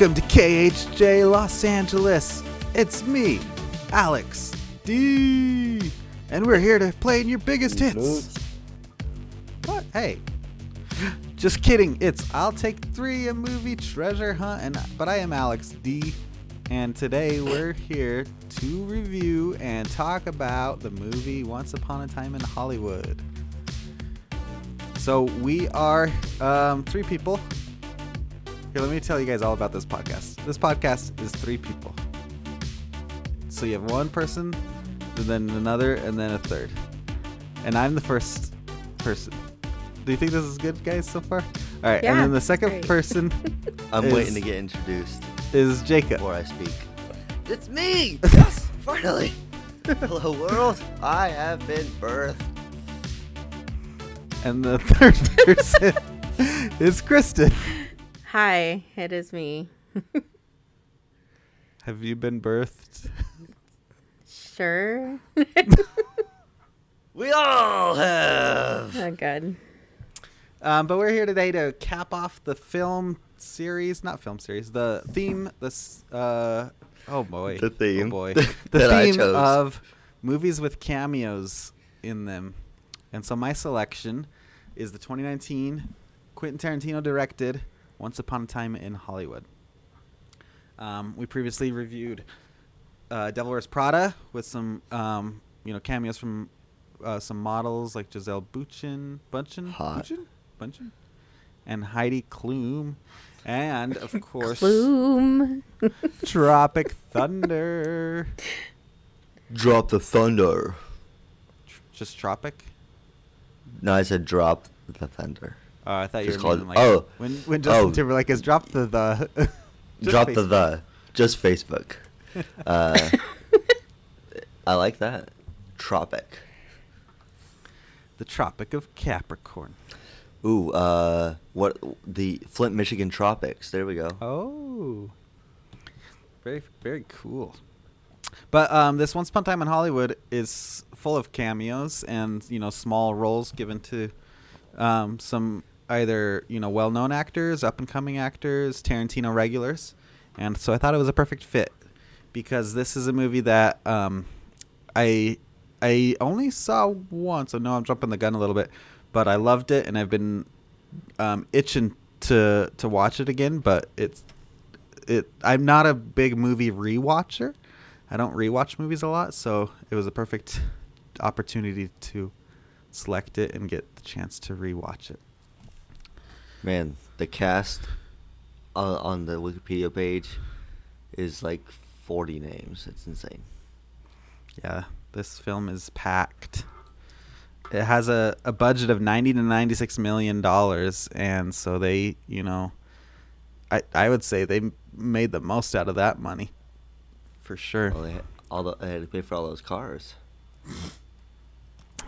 Welcome to KHJ Los Angeles. It's me, Alex D. And we're here to play in your biggest hits. What? Hey. Just kidding. It's I'll Take Three, a movie treasure hunt, and but I am Alex D. And today we're here to review and talk about the movie Once Upon a Time in Hollywood. So we are um, three people. Here, let me tell you guys all about this podcast. This podcast is three people. So you have one person, and then another, and then a third. And I'm the first person. Do you think this is good, guys, so far? All right, Yeah, and then the second great. person I'm is- waiting to get introduced is Jacob. before I speak. It's me! Yes, finally! Hello, world. I have been birthed. And the third person is Kristen. Hi, it is me. Have you been birthed? Sure. We all have! oh, good. Um, but we're here today to cap off the film series, not film series, the theme, this, uh, oh boy. The theme Oh boy. The that I theme chose. of movies with cameos in them. And so my selection is the 2019 Quentin Tarantino directed Once Upon a Time in Hollywood. Um, we previously reviewed uh, Devil Wears Prada with some, um, you know, cameos from uh, some models like Gisele Bündchen, Bündchen, Hot. Bündchen, Bündchen, and Heidi Klum, and of course Bloom. Tropic Thunder. Drop the thunder. Tr- Just Tropic. No, I said drop the thunder. Uh, I thought you were called- meaning like oh. when when Justin Oh. Timberlake has dropped the the. just drop the the. Just Facebook. Uh, I like that. Tropic. The Tropic of Capricorn. Ooh, uh, what the Flint, Michigan tropics? There we go. Oh. Very very cool. But um, this Once Upon a Time in Hollywood is full of cameos and you know small roles given to um, some either you know well-known actors, up-and-coming actors, Tarantino regulars, and so I thought it was a perfect fit because this is a movie that um, I I only saw once. I know I'm jumping the gun a little bit, but I loved it and I've been um, itching to to watch it again. But it's it. I'm not a big movie rewatcher. I don't rewatch movies a lot, so it was a perfect opportunity to select it and get the chance to rewatch it. Man, the cast on, on the Wikipedia page is like 40 names. It's insane. Yeah, this film is packed. It has a, a budget of 90 to 96 million dollars and so they, you know, I I would say they made the most out of that money. For sure. Well, they, had, all the, they had to pay for all those cars.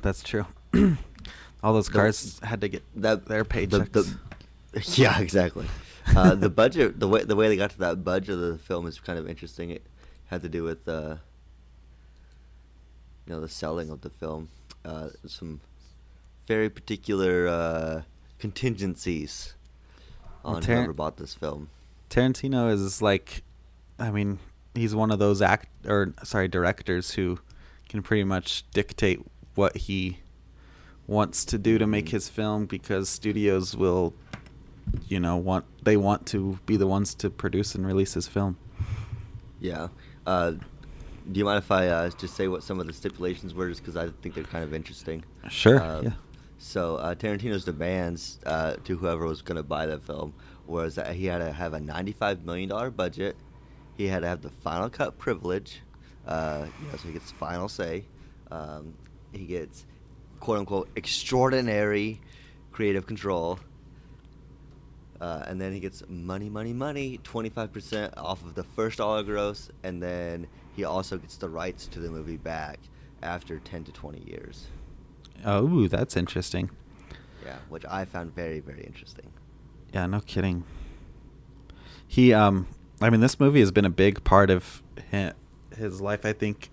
That's true. All those The- cars had to get That their the- paychecks. the- yeah, exactly. Uh, the budget, the way the way they got to that budget of the film is kind of interesting. It had to do with uh, you know the selling of the film. Uh, some very particular uh, contingencies Well, on Tar- whoever bought this film. Tarantino is like, I mean, he's one of those act or sorry directors who can pretty much dictate what he wants to do to make Mhm. his film because studios will, you know, want they want to be the ones to produce and release his film. Yeah. Uh, do you mind if I uh, just say what some of the stipulations were, just because I think they're kind of interesting? Sure. Uh, yeah. So uh, Tarantino's demands uh, to whoever was going to buy the film was that he had to have a $95 million budget. He had to have the final cut privilege. Uh, you know, so he gets final say. Um, he gets quote unquote extraordinary creative control. Uh, and then he gets money, money, money, 25% off of the first dollar gross. And then he also gets the rights to the movie back after 10 to 20 years. Oh, that's interesting. Yeah, which I found very, very interesting. Yeah, no kidding. He, um, I mean, this movie has been a big part of his, life. I think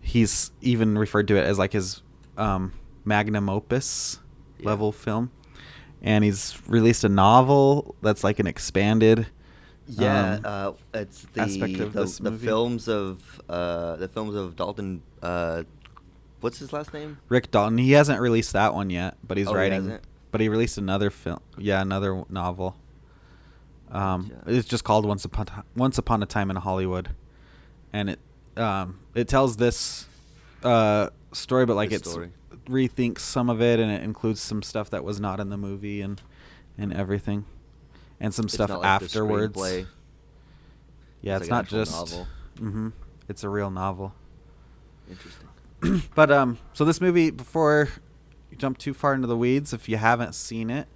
he's even referred to it as like his um, magnum opus Yeah. level film. And he's released a novel that's like an expanded Yeah, um, uh, it's the aspect of the, this the movie. films of uh, the films of Dalton. Uh, what's his last name? Rick Dalton. He hasn't released that one yet, but he's Oh, he writing. hasn't? But he released another film. Yeah, another novel. Um, Gotcha. it's just called Once Upon Once Upon a Time in Hollywood, and it um, it tells this uh, story, but like it's story. Rethinks some of it, and it includes some stuff that was not in the movie and and everything, and some It's stuff like afterwards. Yeah, It's it's, like not just. novel. hmm It's a real novel. Interesting. but um, so this movie, before you jump too far into the weeds, if you haven't seen it,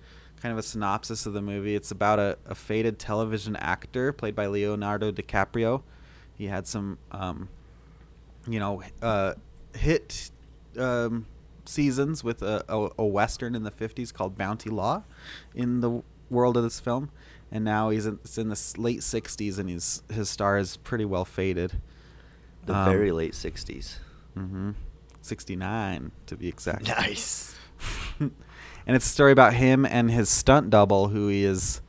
kind of a synopsis of the movie. It's about a, a faded television actor played by Leonardo DiCaprio. He had some, um, you know, uh, hit um, seasons with a, a, a western in the '50s called Bounty Law, in the world of this film, and now he's in, it's in the late '60s, and he's his star is pretty well faded. The Um, very late '60s. Mm-hmm. 69 to be exact. Nice. and it's a story about him and his stunt double, who he is,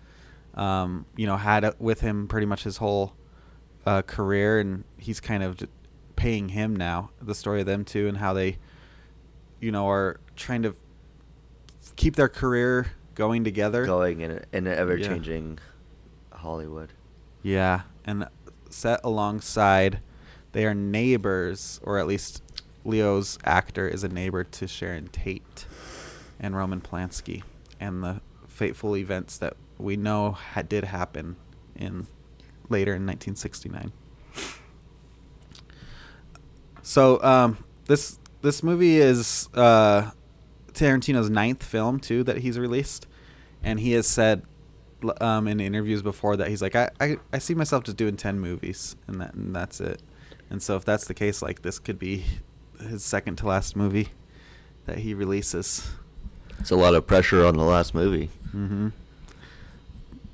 um, you know, had with him pretty much his whole uh, career, and he's kind of paying him now. The story of them two and how they, you know, are trying to keep their career going together. Going in, in an ever-changing Hollywood. Yeah, and set alongside, they are neighbors, or at least Leo's actor is a neighbor to Sharon Tate and Roman Polanski, and the fateful events that we know ha- did happen in later in 1969. So um, this this movie is uh, Tarantino's ninth film too that he's released, and he has said um, in interviews before that he's like I, I, I see myself just doing ten movies and that and that's it. And so if that's the case, like this could be his second to last movie that he releases. It's a lot of pressure on the last movie. Mm-hmm.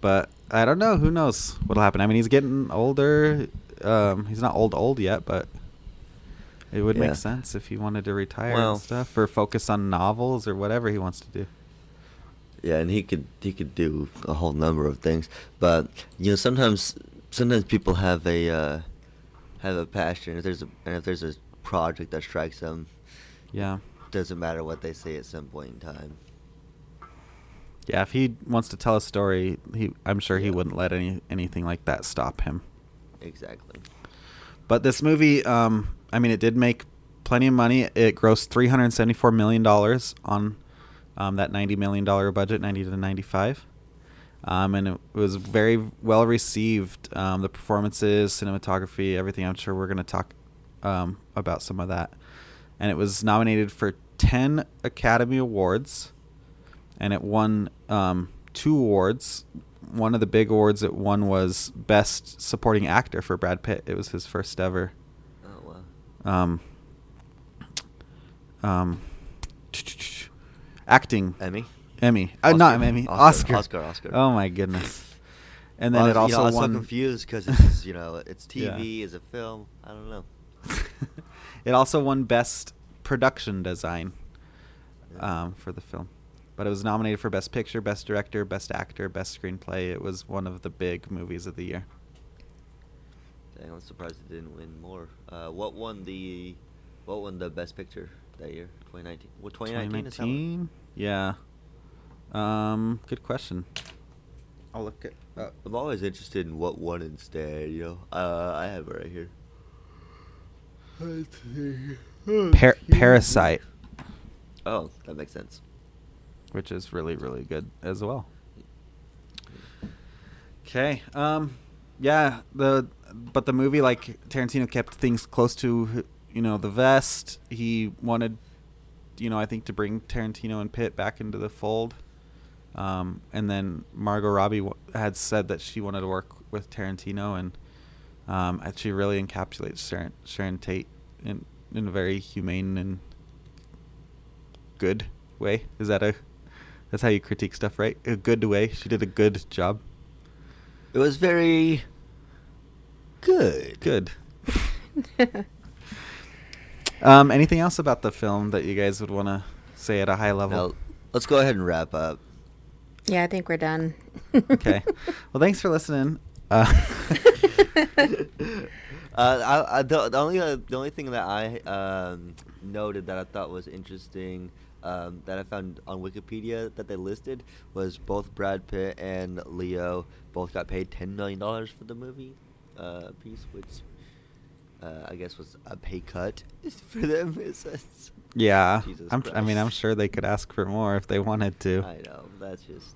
But I don't know. Who knows what'll happen? I mean, he's getting older. Um, he's not old old yet, but it would Yeah. make sense if he wanted to retire Well- and stuff, or focus on novels or whatever he wants to do. Yeah, and he could he could do a whole number of things, but you know sometimes sometimes people have a uh, have a passion. If there's a and if there's a project that strikes them, Yeah. doesn't matter what they say at some point in time. Yeah, if he wants to tell a story, he I'm sure he Yeah. wouldn't let any anything like that stop him. Exactly. But this movie, um, I mean, it did make plenty of money. It grossed 374 million dollars on um, that 90 million dollar budget, 90 to 95, um, and it was very well received. Um, the performances, cinematography, everything. I'm sure we're going to talk um, about some of that. And it was nominated for 10 Academy Awards, and it won um, two awards. One of the big awards it won was Best Supporting Actor for Brad Pitt. It was his first ever. Um, um, acting Emmy. Emmy, uh, not Oscar. Emmy, Oscar, Oscar, Oscar. Oh my goodness! And then Well, it also know, I was won. so confused because it's you know it's Yeah. TV, is a film. I don't know. it also won Best Production Design um, for the film, but it was nominated for Best Picture, Best Director, Best Actor, Best Screenplay. It was one of the big movies of the year. Dang, I'm surprised it didn't win more. Uh, what won the what won the best picture that year? 2019. What 2019. 2019? Yeah. Um, good question. I'll look it up. I'm always interested in what won instead. You know, uh, I have it right here. Let's see. Par- Parasite, Oh, that makes sense. which is really really good as well. Okay. Um, yeah. The but the movie like Tarantino kept things close to you know the vest. He wanted, you know, I think to bring Tarantino and Pitt back into the fold. Um, and then Margot Robbie w- had said that she wanted to work with Tarantino, and um, she really encapsulates Sharon, Sharon Tate in in a very humane and good way. Is that a that's how you critique stuff, right? A good way. She did a good job. It was very good. Good. Um, anything else about the film that you guys would want to say at a high level? Now, let's go ahead and wrap up. Yeah, I think we're done. okay. Well, thanks for listening. Uh, Uh, I, I, the, the only uh, the only thing that I um, noted that I thought was interesting um, that I found on Wikipedia that they listed was both Brad Pitt and Leo both got paid ten million dollars for the movie uh, piece, which uh, I guess was a pay cut for them. It's- yeah, Jesus I'm, I mean, I'm sure they could ask for more if they wanted to. I know that's just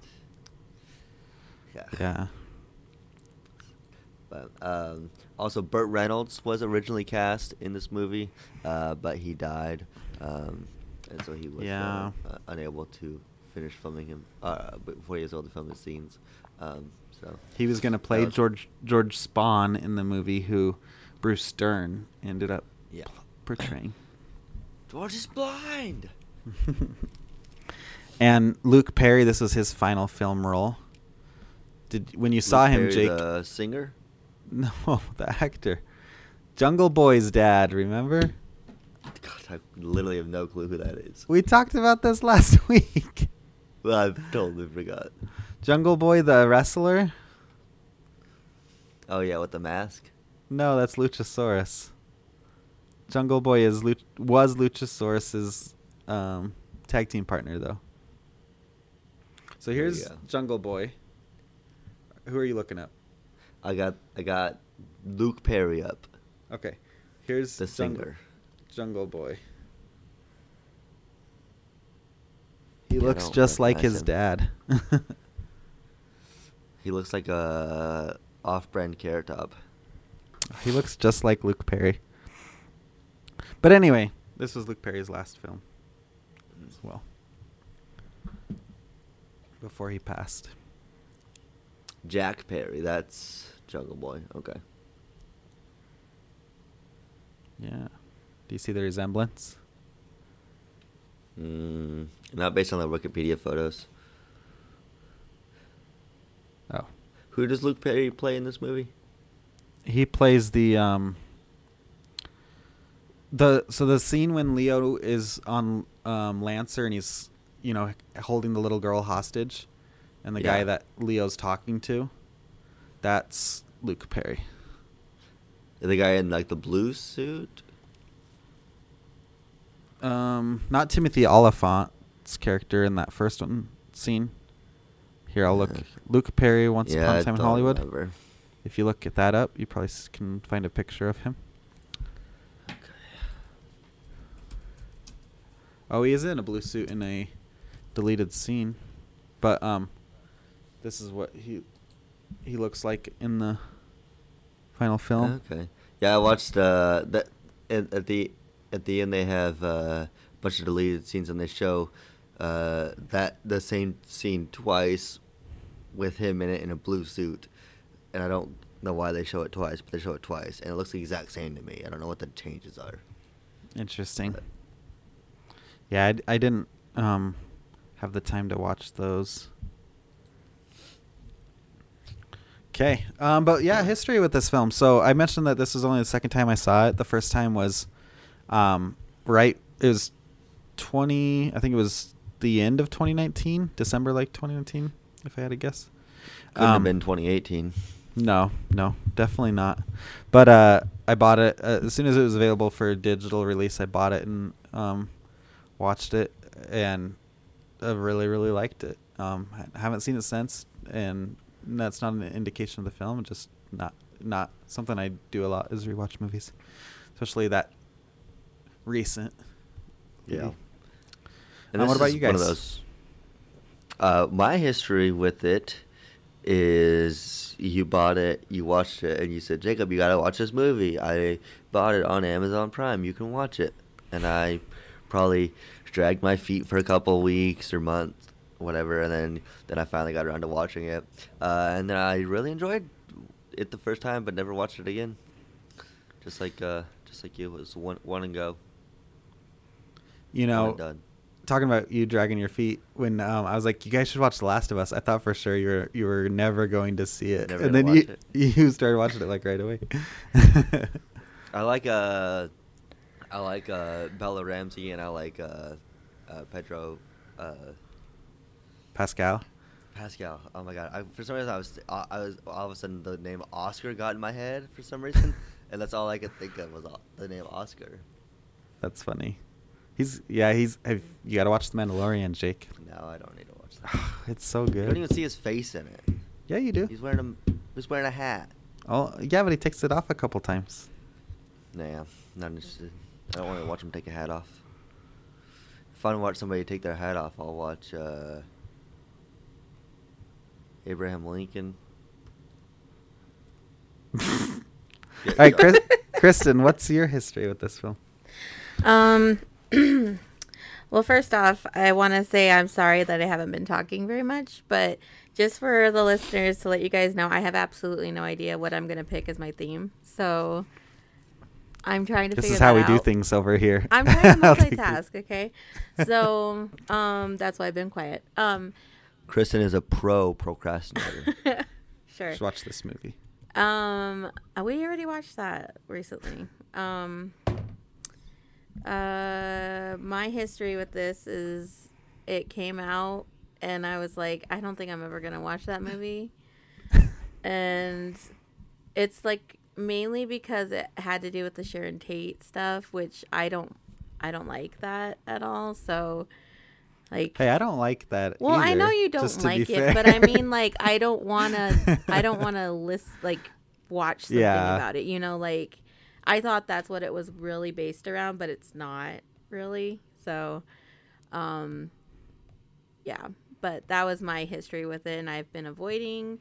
yeah. Yeah. But um, also, Burt Reynolds was originally cast in this movie, uh, but he died, um, and so he was Yeah. uh, uh, unable to finish filming him uh, before he was able to film his scenes. Um, so He was gonna play was- George George Spahn in the movie, who Bruce Dern ended up Yeah. portraying. George is blind. and Luke Perry, this was his final film role. Did when you saw him, Perry, Jake? the singer. No, the actor, Jungle Boy's dad. Remember? God, I literally have no clue who that is. We talked about this last week. Well, I've totally forgot. Jungle Boy, the wrestler. Oh yeah, with the mask. No, that's Luchasaurus. Jungle Boy is Luch- was Luchasaurus's um, tag team partner, though. So here's go. Jungle Boy. Who are you looking up? I got I got Luke Perry up, Okay, here's the Jungle, singer. Jungle Boy. He Yeah, looks just like his him. dad. He looks like a off-brand Carrot Top. he looks just like Luke Perry. But anyway, this was Luke Perry's last film as well. Before he passed. Jack Perry, that's Jungle Boy. Okay. Yeah. Do you see the resemblance? Mm, not based on the Wikipedia photos. Oh. Who does Luke Perry play in this movie? He plays the um the so the scene when Leo is on um Lancer and he's you know holding the little girl hostage and the guy that Leo's talking to that's Luke Perry. The guy in like the blue suit. Um not Timothy Olyphant's character in that first one scene. Here I'll look Luke Perry once yeah, upon a time in Hollywood. remember. If you look at that up, you probably can find a picture of him. Oh, he is in a blue suit in a deleted scene, but um, this is what he he looks like in the final film. Okay. Yeah, I watched uh that at, at the at the end they have uh, a bunch of deleted scenes and they show uh that the same scene twice with him in it in a blue suit, and I don't know why they show it twice, but they show it twice, and it looks the exact same to me. I don't know what the changes are. Interesting. Yeah, I didn't um have the time to watch those. Okay, um, but yeah, history with this film. So I mentioned that this was only the second time I saw it. The first time was, um, right. It was twenty. I think it was the end of 2019, December like 2019, if I had to guess. Couldn't have Um, been 2018. no, no, definitely not. But uh, I bought it uh, as soon as it was available for digital release. I bought it and um, watched it, and I really, really liked it. Um, I haven't seen it since, and that's not an indication of the film. Just not not something I do a lot is rewatch movies, especially that recent. Yeah. movie. And this what about you one of guys? Uh, my history with it is you bought it, you watched it, and you said, Jacob, you gotta watch this movie. I bought it on Amazon Prime. You can watch it. And I probably dragged my feet for a couple weeks or months, whatever, and then then I finally got around to watching it. Uh, and then I really enjoyed it the first time, but never watched it again. Just like uh, just like you, it was one one and go. You know, done. Talking about you dragging your feet when um, I was like, you guys should watch The Last of Us. I thought for sure you were you were never going to see it, Never and then you watch you started watching it like right away. I like uh, I like uh Bella Ramsey and I like uh, uh Pedro, uh Pascal. Pascal. Oh my god. I, for some reason, I was I was all of a sudden the name Oscar got in my head for some reason, and that's all I could think of was the name Oscar. That's funny. He's yeah. He's have, you got to watch The Mandalorian, Jake. No, I don't need to watch that. it's so You good. don't even see his face in it. yeah, you do. He's wearing a he's wearing a hat. Oh yeah, but he takes it off a couple times. Nah, not interested. I don't want to watch him take a hat off. If I want to watch somebody take their hat off, I'll watch uh, Abraham Lincoln. All right, Chris, Kristen, what's your history with this film? Um, well, first off, I want to say I'm sorry that I haven't been talking very much, but just for the listeners to let you guys know, I have absolutely no idea what I'm going to pick as my theme. So I'm trying to figure out. This figure is how that we do things over here. I'm trying to I'll take it. multitask, okay? So, um, that's why I've been quiet. Um, Kristen is a pro procrastinator. sure. Just watch this movie. Um, uh, we already watched that recently. Um, uh, my history with this is it came out and I was like, I don't think I'm ever gonna watch that movie, and it's like mainly because it had to do with the Sharon Tate stuff, which I don't, I don't like that at all. So, like, Hey, I don't like that. well, I know you don't like it, but I mean, like, I don't want to. I don't want to list like watch something Yeah. about it. You know, like I thought that's what it was really based around, but it's not really. So, um, yeah. But that was my history with it, and I've been avoiding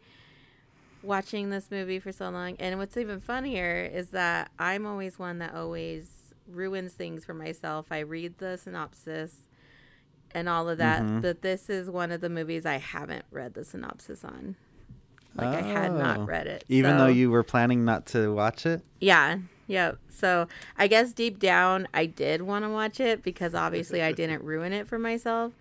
watching this movie for so long. And what's even funnier is that I'm always one that always ruins things for myself. I read the synopsis and all of that, Mhm. but this is one of the movies I haven't read the synopsis on. Like I had not Oh. read it. Even though you were planning not to watch it. yeah, yeah. So I guess deep down, I did want to watch it because obviously I didn't ruin it for myself.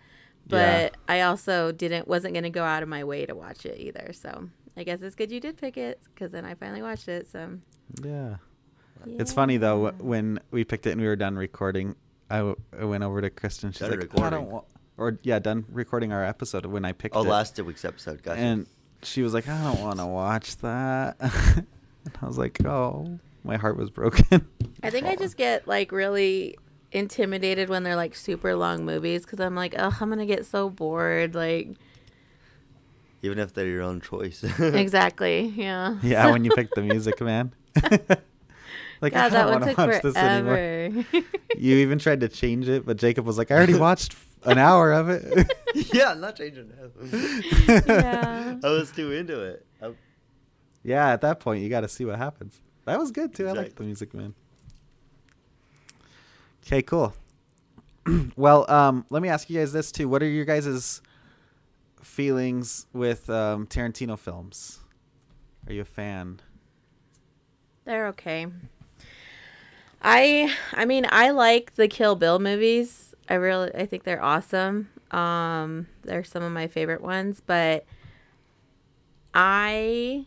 But Yeah. I also didn't wasn't gonna go out of my way to watch it either. So I guess it's good you did pick it because then I finally watched it. So Yeah. It's funny though when we picked it and we were done recording. I, w- I went over to Kristen. She's Done like, I don't recording. wa-, or yeah, done recording our episode when I picked oh, it. last week's episode, gotcha. And she was like, I don't want to watch that. and I was like, oh, my heart was broken. I think I just get like really intimidated when they're like super long movies because I'm like, oh, I'm gonna get so bored. Like Even if they're your own choice. exactly, yeah. yeah, when you picked the music, man. like I God, that don't want to took watch this anymore. You even tried to change it, but Jacob was like, I already watched an hour of it. yeah, I'm not changing that. Yeah. I was too into it. I, yeah, at that point, you got to see what happens. That was good too. I like the music, man. Okay, cool. well, um, let me ask you guys this too. What are your guys' feelings with um, Tarantino films? Are you a fan? They're okay. I I mean I like the Kill Bill movies. I really I think they're awesome. Um they're some of my favorite ones, but I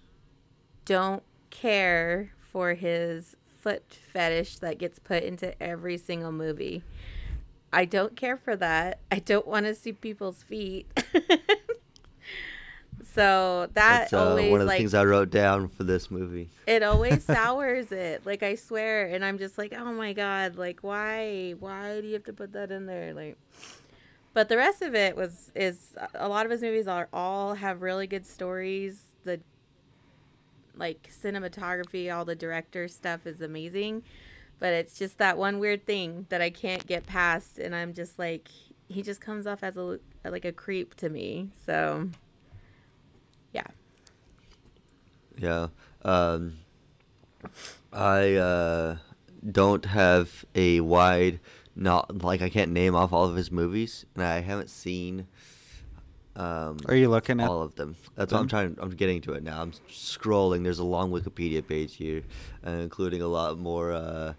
don't care for his foot fetish that gets put into every single movie. I don't care for that. I don't want to see people's feet. so that that's uh, always one of the like things I wrote down for this movie. it always sours it like i swear and i'm just like oh my god like why why do you have to put that in there like but the rest of it was is a lot of his movies are all have really good stories like cinematography all the director stuff is amazing but it's just that one weird thing that i can't get past and i'm just like he just comes off as a like a creep to me so yeah Yeah. Um, I uh, don't have a wide not like I can't name off all of his movies, and I haven't seen. Um, Are you looking at all of them? That's what I'm trying. I'm getting to it now. I'm scrolling. There's a long Wikipedia page here, uh, including a lot more uh,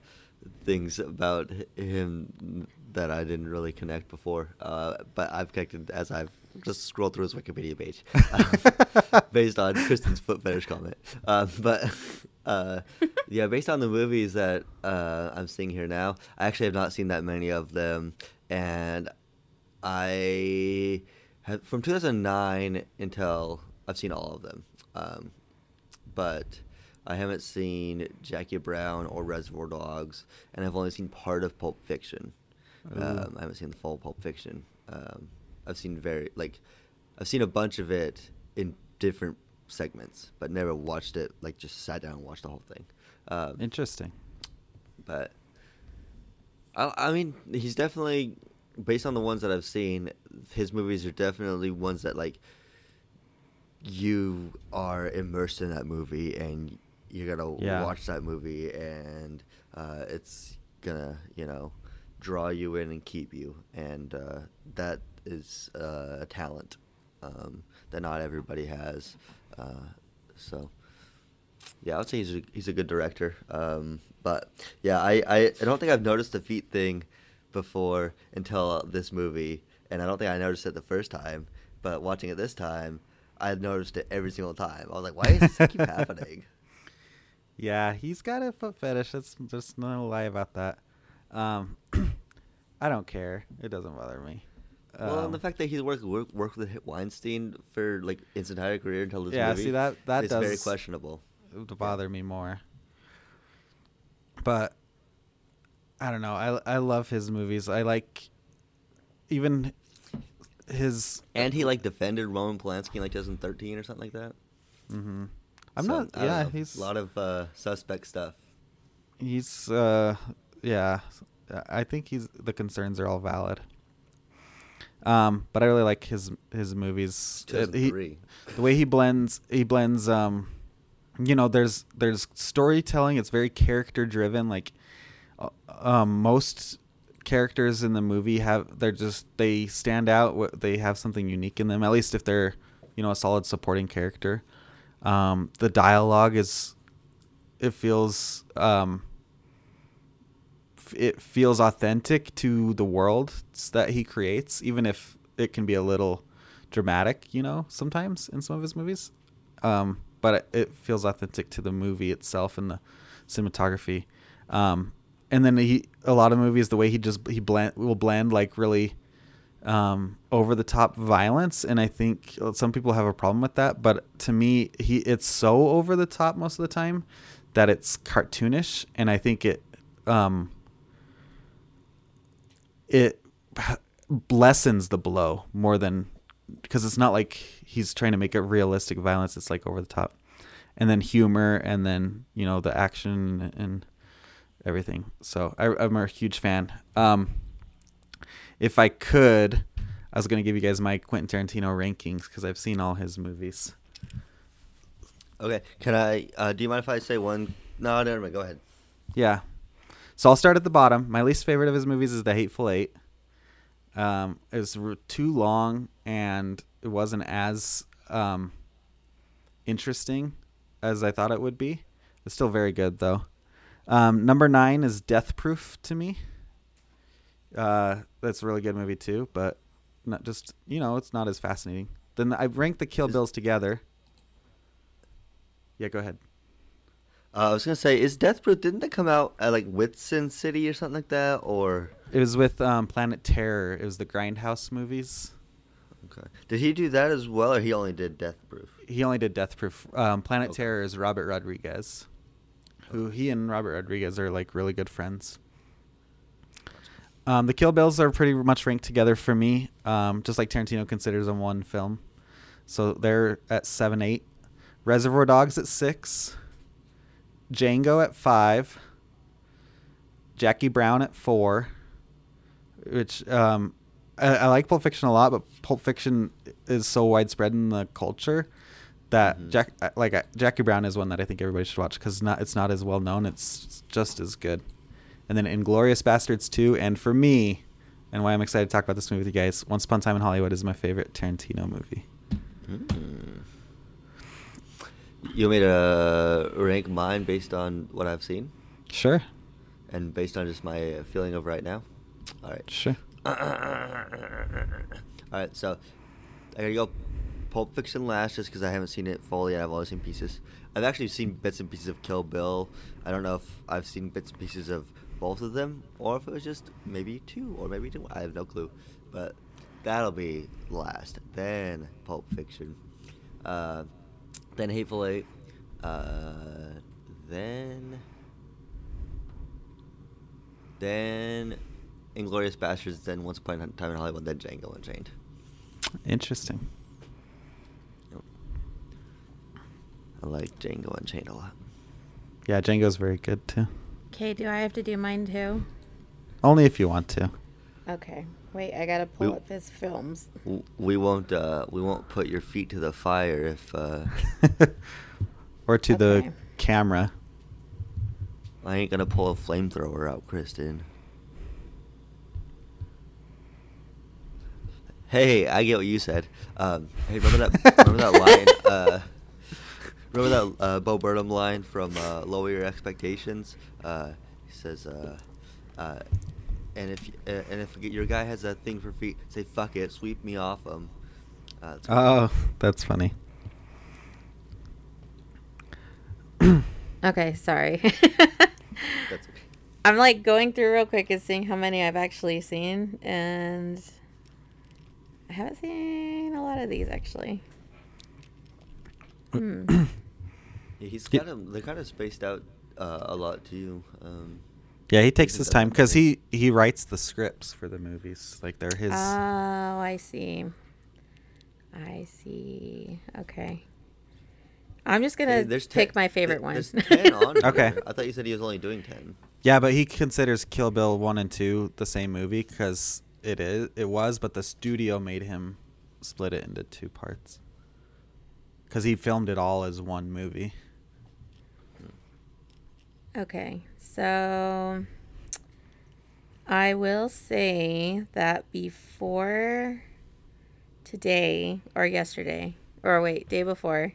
things about him that I didn't really connect before. Uh, but I've connected as I've just scrolled through his Wikipedia page, um, based on Kristen's foot fetish comment. Uh, but uh, yeah, based on the movies that uh, I'm seeing here now, I actually have not seen that many of them, and I from 2009 until I've seen all of them, um, but I haven't seen Jackie Brown or Reservoir Dogs, and I've only seen part of Pulp Fiction. Um, I haven't seen the full Pulp Fiction. Um, I've seen very like, I've seen a bunch of it in different segments, but never watched it. Like just sat down and watched the whole thing. Um, Interesting. but I, I mean, he's definitely based on the ones that I've seen. His movies are definitely ones that like you are immersed in that movie and you're gonna Yeah. watch that movie and uh, it's gonna you know draw you in and keep you and uh, that is uh, a talent um, that not everybody has uh, so yeah, I would say he's a, he's a good director. Um, but yeah, I, I, I don't think I've noticed the feet thing before until this movie, and I don't think I noticed it the first time. But watching it this time, I noticed it every single time. I was like, why does this keep happening? Yeah, he's got a foot fetish. That's there's no lie about that. Um, I don't care. It doesn't bother me. well, Um, and the fact that he's worked work, worked with Weinstein for like his entire career until this Yeah, movie, see, that- that is very questionable. It would bother me more. But I don't know. I I love his movies. I like even his. And he like defended Roman Polanski in like 2013 or something like that. Mm-hmm. I'm So, not. Yeah, know. he's a lot of uh, suspect stuff. he's. uh Yeah, I think he's the concerns are all valid. Um, but I really like his his movies. Uh, he- the way he blends he blends um you know there's there's storytelling it's very character driven like um most characters in the movie have they're just they stand out they have something unique in them at least if they're you know a solid supporting character. Um the dialogue is it feels um, it feels authentic to the world that he creates even if it can be a little dramatic you know sometimes in some of his movies. Um but it, it feels authentic to the movie itself and the cinematography. Um and then he a lot of movies the way he just he blend will blend like really um over the top violence and i think some people have a problem with that but to me he it's so over the top most of the time that it's cartoonish and i think it um it lessens the blow more than because it's not like he's trying to make it realistic violence it's like over the top and then humor and then you know the action and everything so I, i'm a huge fan um if i could i was going to give you guys my quentin tarantino rankings because i've seen all his movies Okay, can I? Uh, do you mind if I say one? No, never mind. Go ahead. Yeah. So I'll start at the bottom. My least favorite of his movies is The Hateful Eight. Um, it was too long and it wasn't as um, interesting as I thought it would be. It's still very good though. Um, number nine is Death Proof to me. Uh, that's a really good movie too, but not just you know it's not as fascinating. Then I ranked the Kill Bills together. Yeah, go ahead. Uh, I was gonna say, is Death Proof? Didn't that come out at like Whitson City or something like that? Or It was with um, Planet Terror. It was the Grindhouse movies. okay, did he do that as well, or he only did Death Proof? He only did Death Proof. Um, Planet Okay. Terror is Robert Rodriguez, who he and Robert Rodriguez are like really good friends. Um, the Kill Bills are pretty much ranked together for me, um, just like Tarantino considers them one film. So they're at seven, eight. Reservoir Dogs at six. Django at five. Jackie Brown at four. Which um, I, I like Pulp Fiction a lot, but Pulp Fiction is so widespread in the culture that Mhm. Jack like I- Jackie Brown is one that I think everybody should watch because not it's not as well known. It's just as good. And then Inglourious Basterds 2, and for me, and why I'm excited to talk about this movie with you guys, Once Upon a Time in Hollywood is my favorite Tarantino movie. Mm. You want me to rank mine based on what I've seen Sure, and based on just my feeling of right now. All right. sure. All right, so I gotta go Pulp Fiction last just because I haven't seen it fully I've only seen pieces. I've actually seen bits and pieces of Kill Bill. I don't know if I've seen bits and pieces of both of them or if it was just maybe two or maybe two. I have no clue. But that'll be last. Then Pulp Fiction. Uh, then Hateful Eight. Uh, then. Then. Inglourious Basterds. Then Once Upon a Time in Hollywood. Then Django Unchained. Interesting. Yep. I like Django Unchained a lot. Yeah, Django's very good too. Okay, do I have to do mine too? Only if you want to. Okay. Wait, I gotta pull We- up his films. We won't. Uh, we won't put your feet to the fire if. Uh, or to the camera. I ain't gonna pull a flamethrower out, Kristen. Hey, I get what you said. Um, hey, remember that? remember that line? Uh, remember that uh, Bo Burnham line from uh, "Lower Your Expectations"? Uh, he says, uh, uh, "And if uh, and if your guy has a thing for feet, say fuck it, sweep me off him." Uh, that's Oh, that's funny. Okay, sorry. That's okay. I'm like going through real quick and seeing how many I've actually seen, and I haven't seen a lot of these actually. Hmm. Yeah, he's kind of they're kind of spaced out uh, a lot too. Um, Yeah, he takes his time because he he writes the scripts for the movies. Like they're his. Oh, I see. I see. Okay. I'm just gonna Hey, there's pick ten- my favorite th- ones. There's ten on Okay. here. I thought you said he was only doing ten. yeah, but he considers Kill Bill one and two the same movie because it is it was, but the studio made him split it into two parts because he filmed it all as one movie. Okay, so I will say that before today or yesterday or wait, day before,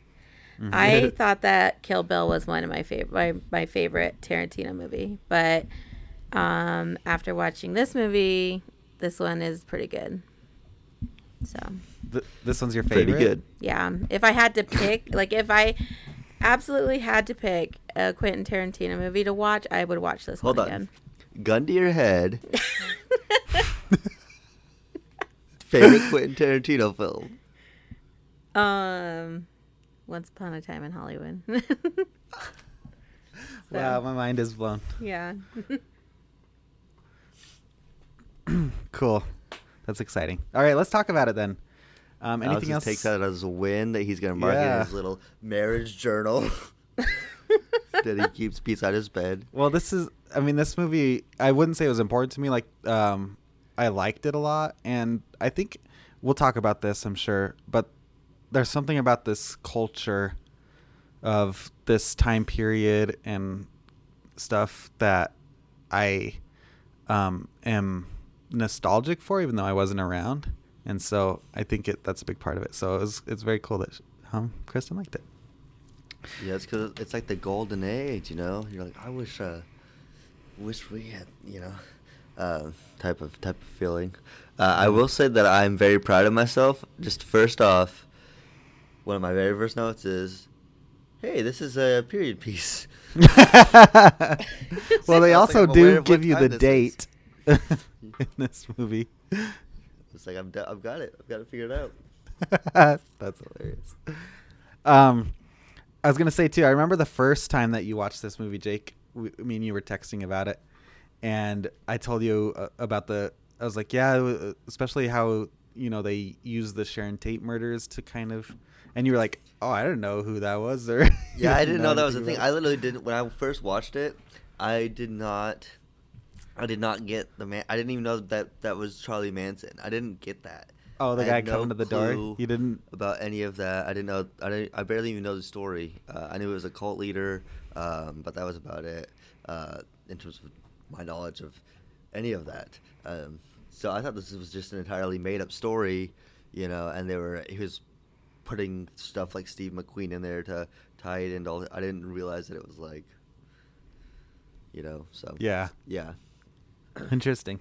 Mhm. I thought that Kill Bill was one of my favorite my, my favorite Tarantino movie, but um, after watching this movie, this one is pretty good. So Th- this one's your favorite. Pretty good. yeah, if I had to pick, like if I absolutely had to pick a Quentin Tarantino movie to watch, I would watch this Hold one on. again. Gun to your head. Favorite Quentin Tarantino film. Um, Once Upon a Time in Hollywood. Wow, my mind is blown. yeah. Cool. That's exciting. All right, let's talk about it then. Um, Alex anything else? just takes that as a win that he's gonna mark in his little marriage journal that he keeps beside his bed. Well, this is. I mean, this movie. I wouldn't say it was important to me. Like, um, I liked it a lot, and I think we'll talk about this. I'm sure, but there's something about this culture of this time period and stuff that I um, am nostalgic for, even though I wasn't around, and so I think it that's a big part of it. So it was, it's very cool that um, Kristen liked it. Yeah, it's because it's like the golden age, you know. You're like, I wish, uh, wish we had, you know, uh, type of type of feeling. Uh, I will say that I'm very proud of myself. Just first off, one of my very first notes is, "Hey, this is a period piece." well, they was like, also do give you the date in this movie. It's like I'm, I've got it. I've got to figure it figured out. That's hilarious. Um, I was gonna say too. I remember the first time that you watched this movie, Jake. We, me and you were texting about it, and I told you uh, about the. I was like, yeah, uh, especially how you know they use the Sharon Tate murders to kind of, and you were like, oh, I didn't know who that was, or Yeah, I didn't know that was a anything thing. I literally didn't. When I first watched it, I did not. I did not get the man. I didn't even know that that was Charlie Manson. I didn't get that. Oh, the I guy had no coming to the door. You didn't. about any of that. I didn't know. I didn't. I barely even know the story. Uh, I knew it was a cult leader, um, but that was about it. Uh, in terms of my knowledge of any of that, um, so I thought this was just an entirely made up story, you know. And they were he was putting stuff like Steve McQueen in there to tie it into all. I didn't realize that it was like, you know. So Yeah. yeah. Interesting.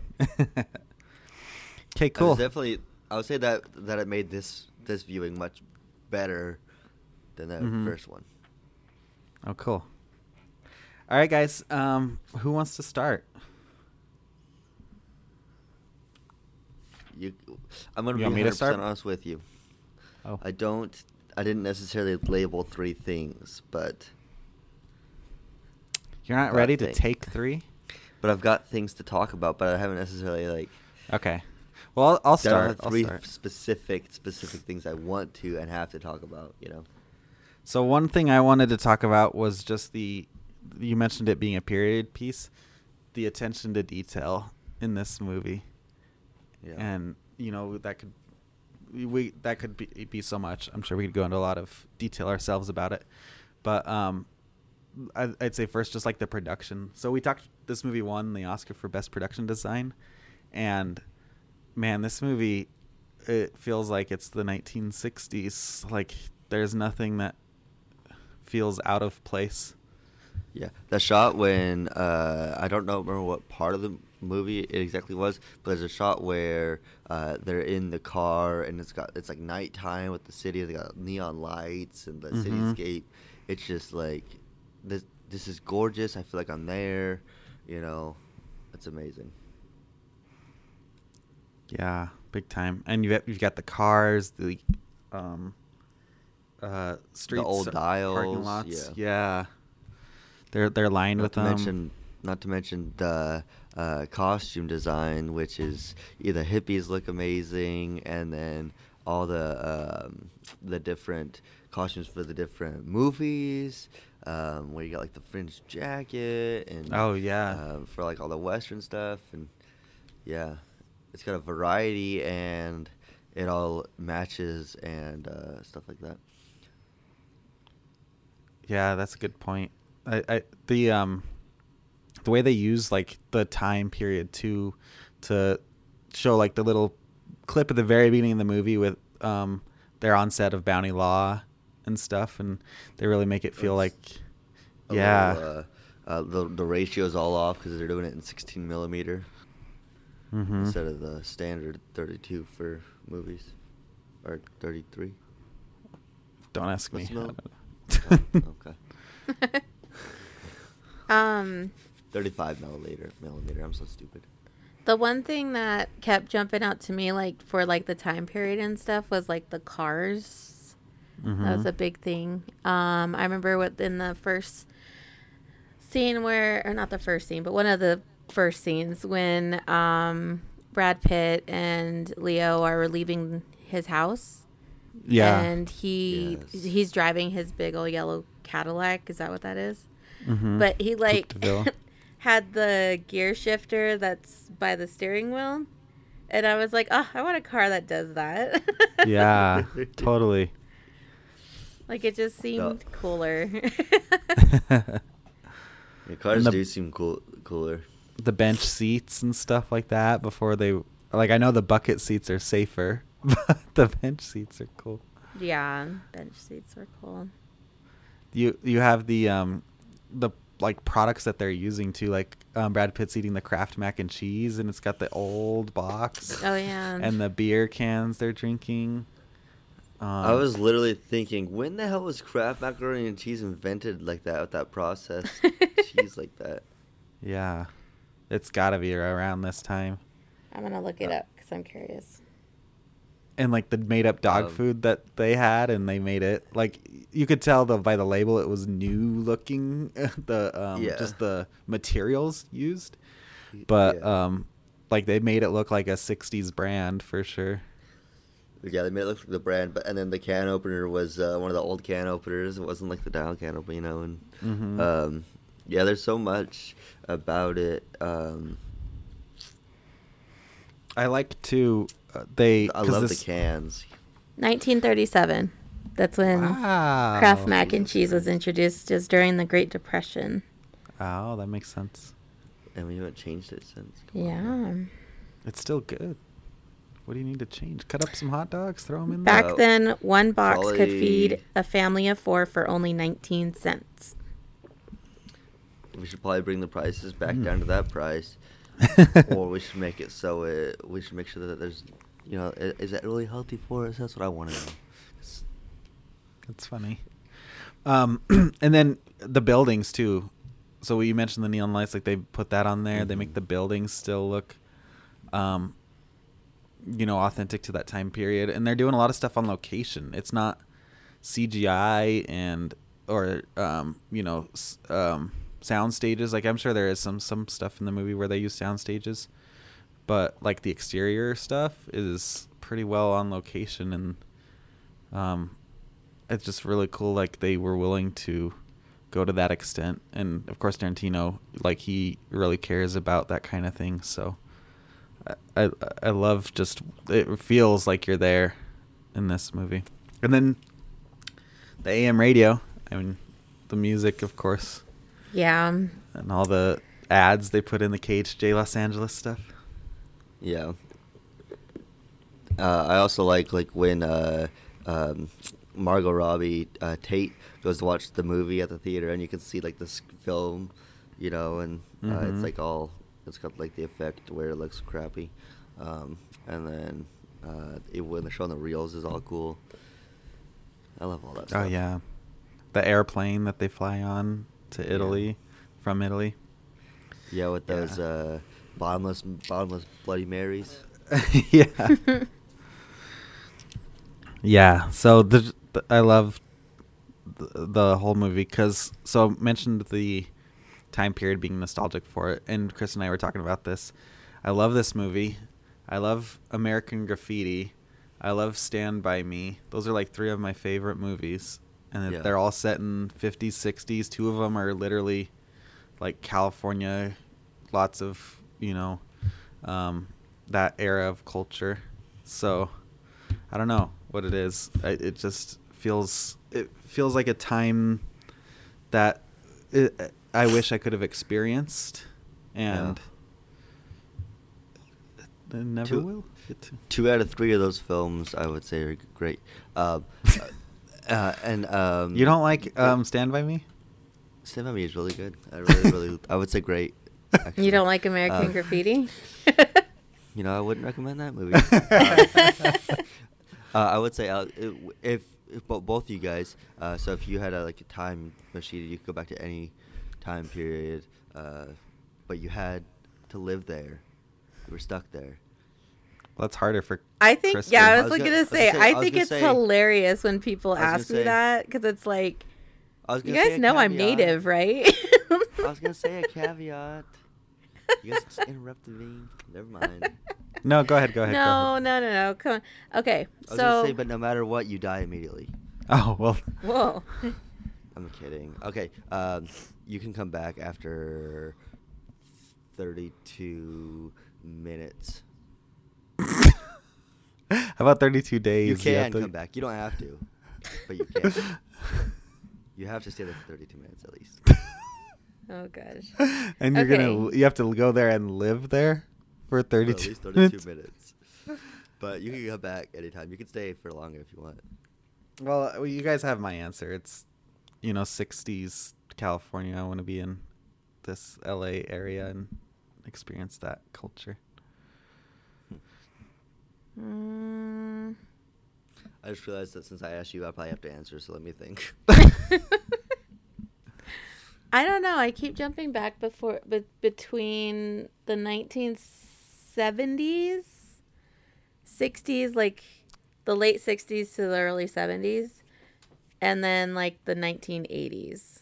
okay, cool. was definitely. I would say that that it made this this viewing much better than that Mhm. first one. Oh, cool. All right, guys. Um, who wants to start? you, I'm gonna You be want me 100 to honest with you. Oh. I don't. I didn't necessarily label three things, but You're not Got ready to take three? But I've got things to talk about, but I haven't necessarily like. Okay. Well, I'll, I'll start. have I'll three start. specific specific things I want to and have to talk about. You know. So one thing I wanted to talk about was just the you mentioned it being a period piece, the attention to detail in this movie. Yeah. And you know that could we- that could be, be so much. I'm sure we could go into a lot of detail ourselves about it. But um I, I'd say first just like the production. So we talked this movie won the Oscar for best production design and man, this movie it feels like it's the 1960s. Like there's nothing that feels out of place. Yeah, that shot when uh, I don't know remember what part of the movie it exactly was, but there's a shot where uh, they're in the car and it's got it's like nighttime with the city. They got neon lights and the Mhm. cityscape. It's just like this. This is gorgeous. I feel like I'm there. You know, it's amazing. Yeah, big time. And you've you've got the cars, the um uh streets, old parking dials, lots. yeah. Yeah. They're they're lined Not with to them. mention, not to mention the uh, costume design, which is either hippies look amazing, and then all the um, the different costumes for the different movies. Um, where you got like the fringe jacket and Oh, yeah. um, for like all the western stuff and yeah, it's got a variety and it all matches and uh, stuff like that. Yeah, that's a good point. I, I the um the way they use like the time period too to show like the little clip at the very beginning of the movie with um their onset of bounty law and stuff and they really make it feel It's like yeah little, uh, uh, the the ratio's all off because they're doing it in 16 millimeter mm-hmm. instead of the standard 32 for movies or 33. don't ask me What's the I middle? don't know. Oh, okay, um, 35 millimeter. Millimeter. I'm so stupid. the one thing that kept jumping out to me, like for like the time period and stuff, was like the cars. That was Mhm. a big thing. Um, I remember within the first scene where, or not the first scene, but one of the first scenes when um, Brad Pitt and Leo are leaving his house. yeah And he Yes. he's driving his big old yellow Cadillac. Is that what that is? Mhm. But he like Coupe de Ville. had the gear shifter that's by the steering wheel. And I was like, oh, I want a car that does that. yeah totally like it just seemed cooler. Yeah, cars the- do seem cool, cooler. the bench seats and stuff like that before they like I know the bucket seats are safer, but the bench seats are cool. yeah, bench seats are cool. You you have the um the like products that they're using too, like um, Brad Pitt's eating the Kraft mac and cheese, and it's got the old box Oh yeah. and the beer cans they're drinking. Um, I was literally thinking, when the hell was Kraft macaroni and cheese invented like that with that process? cheese like that. yeah, it's got to be around this time. I'm gonna look it up because I'm curious. and like the made up dog Um, food that they had and they made it like you could tell the by the label it was new looking the um Yeah. just the materials used but Yeah. um like they made it look like a 60s brand for sure Yeah, they made it look like the brand, but and then the can opener was uh, one of the old can openers. It wasn't like the dial can opener, you know. And Mhm. um, yeah, there's so much about it. Um, i like to uh, they I love this- the cans. 1937. That's when wow Kraft mac and cheese was introduced, is during the Great Depression. oh that makes sense And we haven't changed it since. Come on. Yeah. it's still good what do you need to change cut up some hot dogs throw them in Back there then, one box could feed a family of four for only 19 cents. We should probably bring the prices back Mm. down to that price, or we should make it so it. We should make sure that there's, you know, is that really healthy for us? That's what I want to know. 'Cause That's funny. Um, and then the buildings too. So you mentioned the neon lights, like they put that on there. They make Mhm. the buildings still look, um, you know authentic to that time period, and they're doing a lot of stuff on location. It's not CGI and or um, you know um, sound stages. Like I'm sure there is some some stuff in the movie where they use sound stages, but like the exterior stuff is pretty well on location, and um, it's just really cool. Like they were willing to go to that extent, and of course Tarantino, like he really cares about that kind of thing. So I I, I love just it feels like you're there in this movie, and then the AM radio. I mean, the music, of course, Yeah. and all the ads they put in the KHJ Los Angeles stuff. Yeah. Uh, I also like like when uh, um, Margot Robbie uh, Tate goes to watch the movie at the theater, and you can see like this film, you know, and uh, Mhm. it's like all it's got like the effect where it looks crappy, um, and then uh, it, when they're showing the reels is all cool. I love all that. Stuff. Oh yeah, the airplane that they fly on to Yeah. Italy from Italy. Yeah, with those Yeah. uh, bottomless bottomless Bloody Marys. yeah. yeah. So the, the I love the, the whole movie because so I mentioned the time period being nostalgic for it, and Chris and I were talking about this. I love this movie. I love American Graffiti. I love Stand by Me. Those are like three of my favorite movies, and Yeah. they're all set in 50s, 60s. Two of them are literally like California, lots of you know um, that era of culture. So I don't know what it is. I, it just feels it feels like a time that it, I wish I could have experienced, and I never Two- will two out of three of those films I would say are great. Um, uh, and um, You don't like um, Stand by Me? Stand by Me is really good. I really, really, I would say great. actually. You don't like American Uh, Graffiti? You know, I wouldn't recommend that movie. uh, I would say uh, if, if bo- both you guys. Uh, so if you had a, like a time machine, you could go back to any time period, uh, but you had to live there. You were stuck there. That's harder for. I think, Kristen. yeah, I I was, was looking gonna- I to say, gonna say- I I think gonna it's say- hilarious when people I was ask me say- that because it's like, I was you guys a know I'm native, right? I was gonna say a caveat. You guys just interrupted me. Never mind. No, go ahead. Go ahead. go no, ahead. no, no, no. Come on. Okay, I was so. gonna say, but no matter what, you die immediately. Oh well. Whoa. I'm kidding. Okay, um, you can come back after 32 minutes. How about 32 days? You have can to- come back. You don't have to, but you can. you have to stay there for 32 minutes at least. Oh gosh. and you're gonna you have to go there and live there for For 32 at least 32 minutes. But you can come back anytime. You can stay for longer if you want. Well, uh, you guys have my answer. It's you know 60s California. I want to be in this LA area and experience that culture. Mm. I just realized that since I asked you, I probably have to answer. So let me think. I don't know. I keep jumping back before, but between the 1970s, 60s, like the late 60s to the early 70s, and then like the 1980s.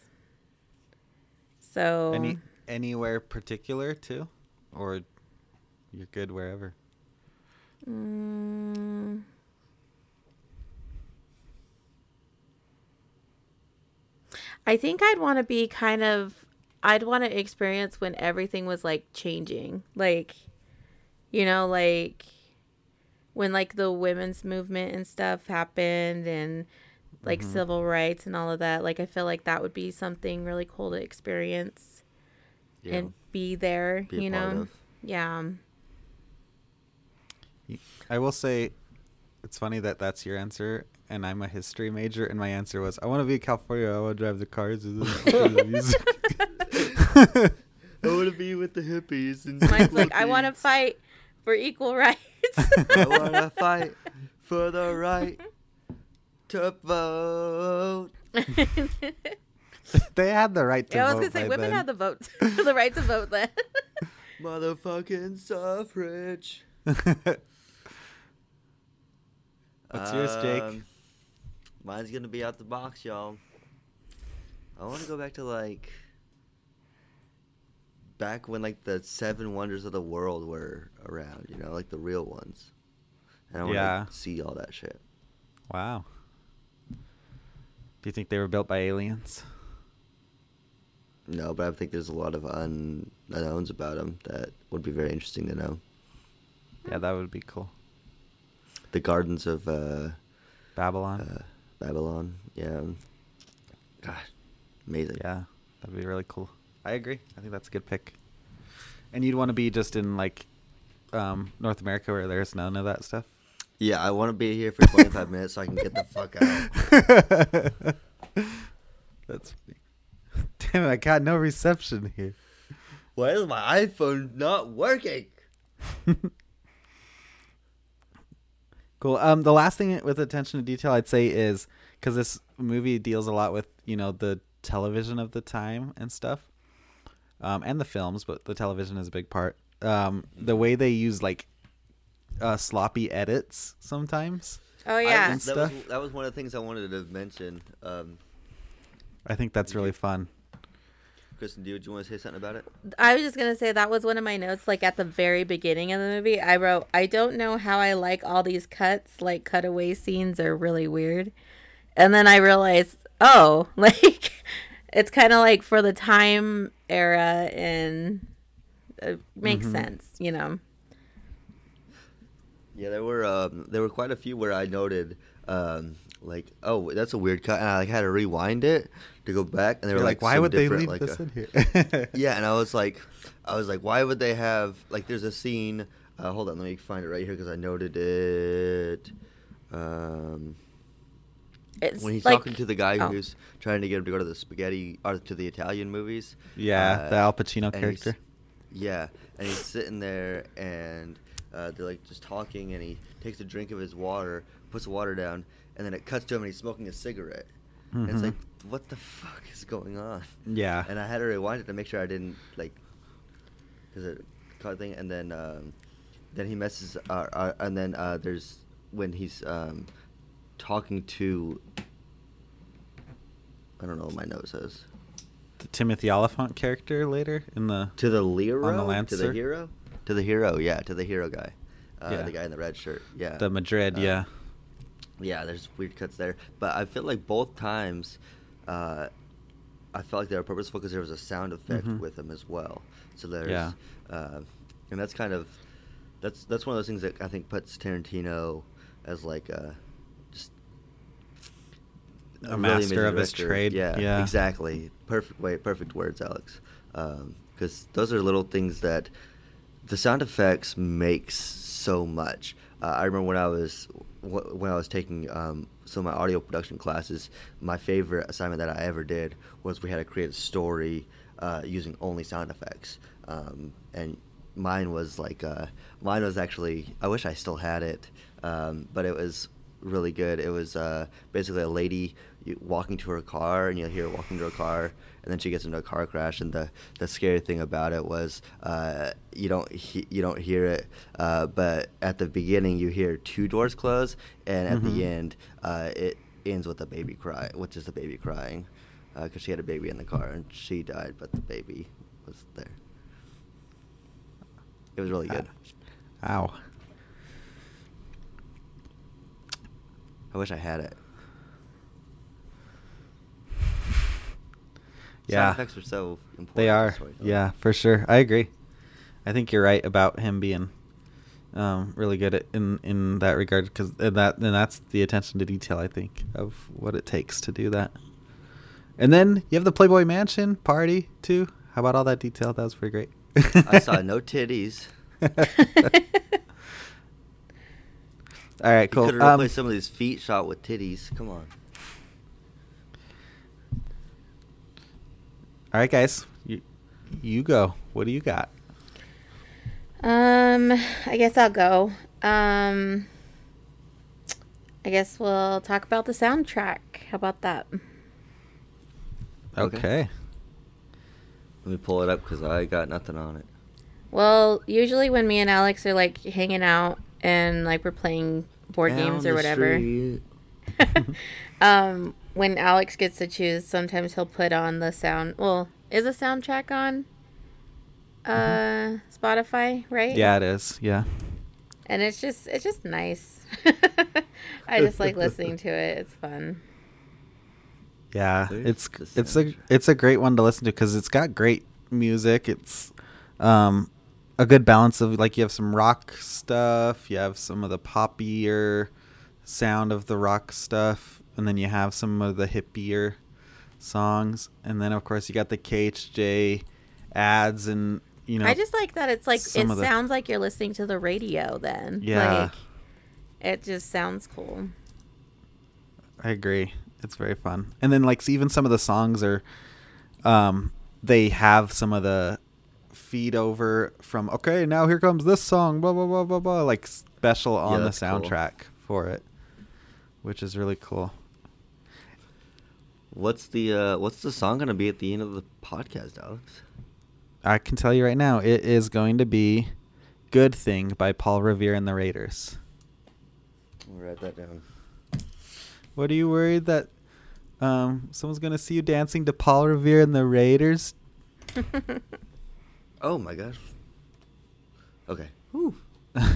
So Any anywhere particular too, or you're good wherever. Mm. I think I'd want to be kind of I'd want to experience when everything was like changing. Like you know, like when like the women's movement and stuff happened and like Mhm. civil rights and all of that. Like I feel like that would be something really cool to experience You know, and be there, be you know. of. Yeah. I will say, it's funny that that's your answer, and I'm a history major, and my answer was, I want to be in California. I want to drive the cars. and the music." I want to be with the hippies. And Mine's like I want to fight for equal rights. I want to fight for the right to vote. they had the right to yeah, I was gonna say women then. had the vote, the right to vote then. Motherfucking suffrage. What's yours, Jake? Um, Mine's gonna be out the box, y'all. I want to go back to like back when like the seven wonders of the world were around, you know, like the real ones. And I want Yeah. to see all that shit. Wow. Do you think they were built by aliens? No, but I think there's a lot of un- unknowns about them that would be very interesting to know. Yeah, that would be cool. The gardens of uh, Babylon. uh, Babylon, yeah. God, amazing. Yeah, that'd be really cool. I agree. I think that's a good pick. And you'd want to be just in like um, North America where there's none of that stuff. Yeah, I want to be here for 25 minutes so I can get the fuck out. That's funny. Damn it, I got no reception here. Why is my iPhone not working? Cool. Um, the last thing with attention to detail I'd say is because this movie deals a lot with you know the television of the time and stuff, um, and the films, but the television is a big part. Um, the way they use like uh, sloppy edits sometimes. Oh yeah. was- that, was, that was one of the things I wanted to mention. Um, I think that's really fun. Kristen, do you, do you want to say something about it? I was just gonna say that was one of my notes. Like at the very beginning of the movie, I wrote, "I don't know how I like all these cuts. Like cutaway scenes are really weird." And then I realized, oh, like it's kind of like for the time era, and it makes sense, you know. Yeah, there were um, there were quite a few where I noted um, like, oh, that's a weird cut, and I like had to rewind it to go back, and they were like, like, why would they different, leave like, this uh, in here? Yeah, and I was like, I was like, why would they have like? There's a scene. Uh, hold on, let me find it right here because I noted it. Um, It's when he's like, talking to the guy oh. who's trying to get him to go to the spaghetti or to the Italian movies. yeah, uh, the Al Pacino character. Yeah, and he's sitting there and uh, they're like just talking, and he takes a drink of his water, puts the water down, and then it cuts to him and he's smoking a cigarette. And it's like, what the fuck is going on? Yeah. And I had to rewind it to make sure I didn't like, because it caught thing, and then um, then he messes, uh, uh, and then uh, there's when he's um, talking to. I don't know what my note says. the Timothy Olyphant character later in the To the hero, to Lancer? to the hero, to the hero, yeah, to the hero guy, uh, Yeah. the guy in the red shirt, yeah, the Madrid. Uh, yeah. yeah. There's weird cuts there, but I feel like both times, uh, I felt like they were purposeful because there was a sound effect Mhm. with them as well. So there's, Yeah. uh, and that's kind of, that's that's one of those things that I think puts Tarantino as like a just A really master amazing of his trade, Yeah, yeah. exactly. Perfect way, perfect words, Alex. Because those are little things that the sound effects makes so much. Uh, I remember when I was when I was taking um, some of my audio production classes. My favorite assignment that I ever did was we had to create a story uh, using only sound effects, um, and mine was like uh, mine was actually I wish I still had it, um, but it was really good. It was uh, basically a lady walking to her car, and you'll hear walking to her car, and then she gets into a car crash. And the, the scary thing about it was uh, you don't he- you don't hear it, uh, but at the beginning you hear two doors close, and at Mhm. the end uh, it ends with a baby cry, which is the baby crying, because she had a baby in the car and she died, but the baby was there. It was really good. Ow. I wish I had it. Yeah. Sound effects are so important. They are. Yeah, for sure. I agree. I think you're right about him being um, really good at, in in that regard because that and that's the attention to detail I think of what it takes to do that. And then you have the Playboy Mansion party too. How about all that detail? That was pretty great. I saw no titties. all right, cool. could have Um, some of these feet shot with titties. Come on. All right, guys, you you go. What do you got? Um, I guess I'll go. Um, I guess we'll talk about the soundtrack. How about that? Okay. Okay. Let me pull it up because I got nothing on it. Well, usually when me and Alex are like hanging out and like we're playing board Down games or whatever. um, when Alex gets to choose, sometimes he'll put on the sound. Well, is a soundtrack on uh Spotify, right? Yeah, it is. Yeah. And it's just it's just nice. I just like listening to it. It's fun. Yeah, it's it's a it's a great one to listen to because it's got great music. It's um a good balance of like you have some rock stuff, you have some of the poppier sound of the rock stuff, and then you have some of the hippier songs, and then of course you got the KHJ ads and you know I just like that it's like it of the- sounds like you're listening to the radio then. Yeah. Like it just sounds cool. I agree. It's very fun. And then like even some of the songs are um they have some of the feed over from okay, now here comes this song, blah blah blah blah blah like special on the that's cool. soundtrack for it. Which is really cool. What's the uh, what's the song gonna be at the end of the podcast, Alex? I can tell you right now, it is going to be Good Thing by Paul Revere and the Raiders. I'll write that down. What are you worried that um someone's gonna see you dancing to Paul Revere and the Raiders? Oh my gosh. Okay. Whew.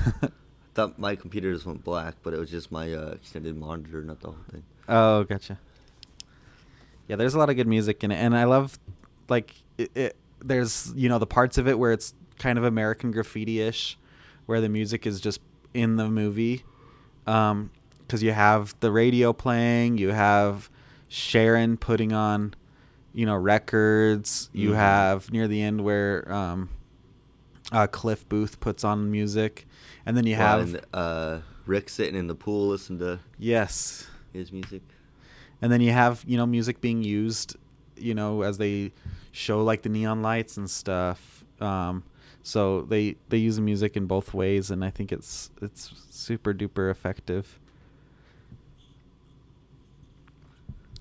Thought my computer just went black, but it was just my uh, extended monitor, not the whole thing. Oh, gotcha. Yeah, there's a lot of good music in it, and I love like it, it. There's you know the parts of it where it's kind of American Graffiti-ish, where the music is just in the movie, um, because you have the radio playing, you have Sharon putting on, you know, records. You Mhm. have near the end where um, uh, Cliff Booth puts on music, and then you Well, have and, uh, Rick sitting in the pool listening to yes, his music. And then you have you know music being used you know as they show like the neon lights and stuff. Um so they they use the music in both ways and i think it's it's super duper effective.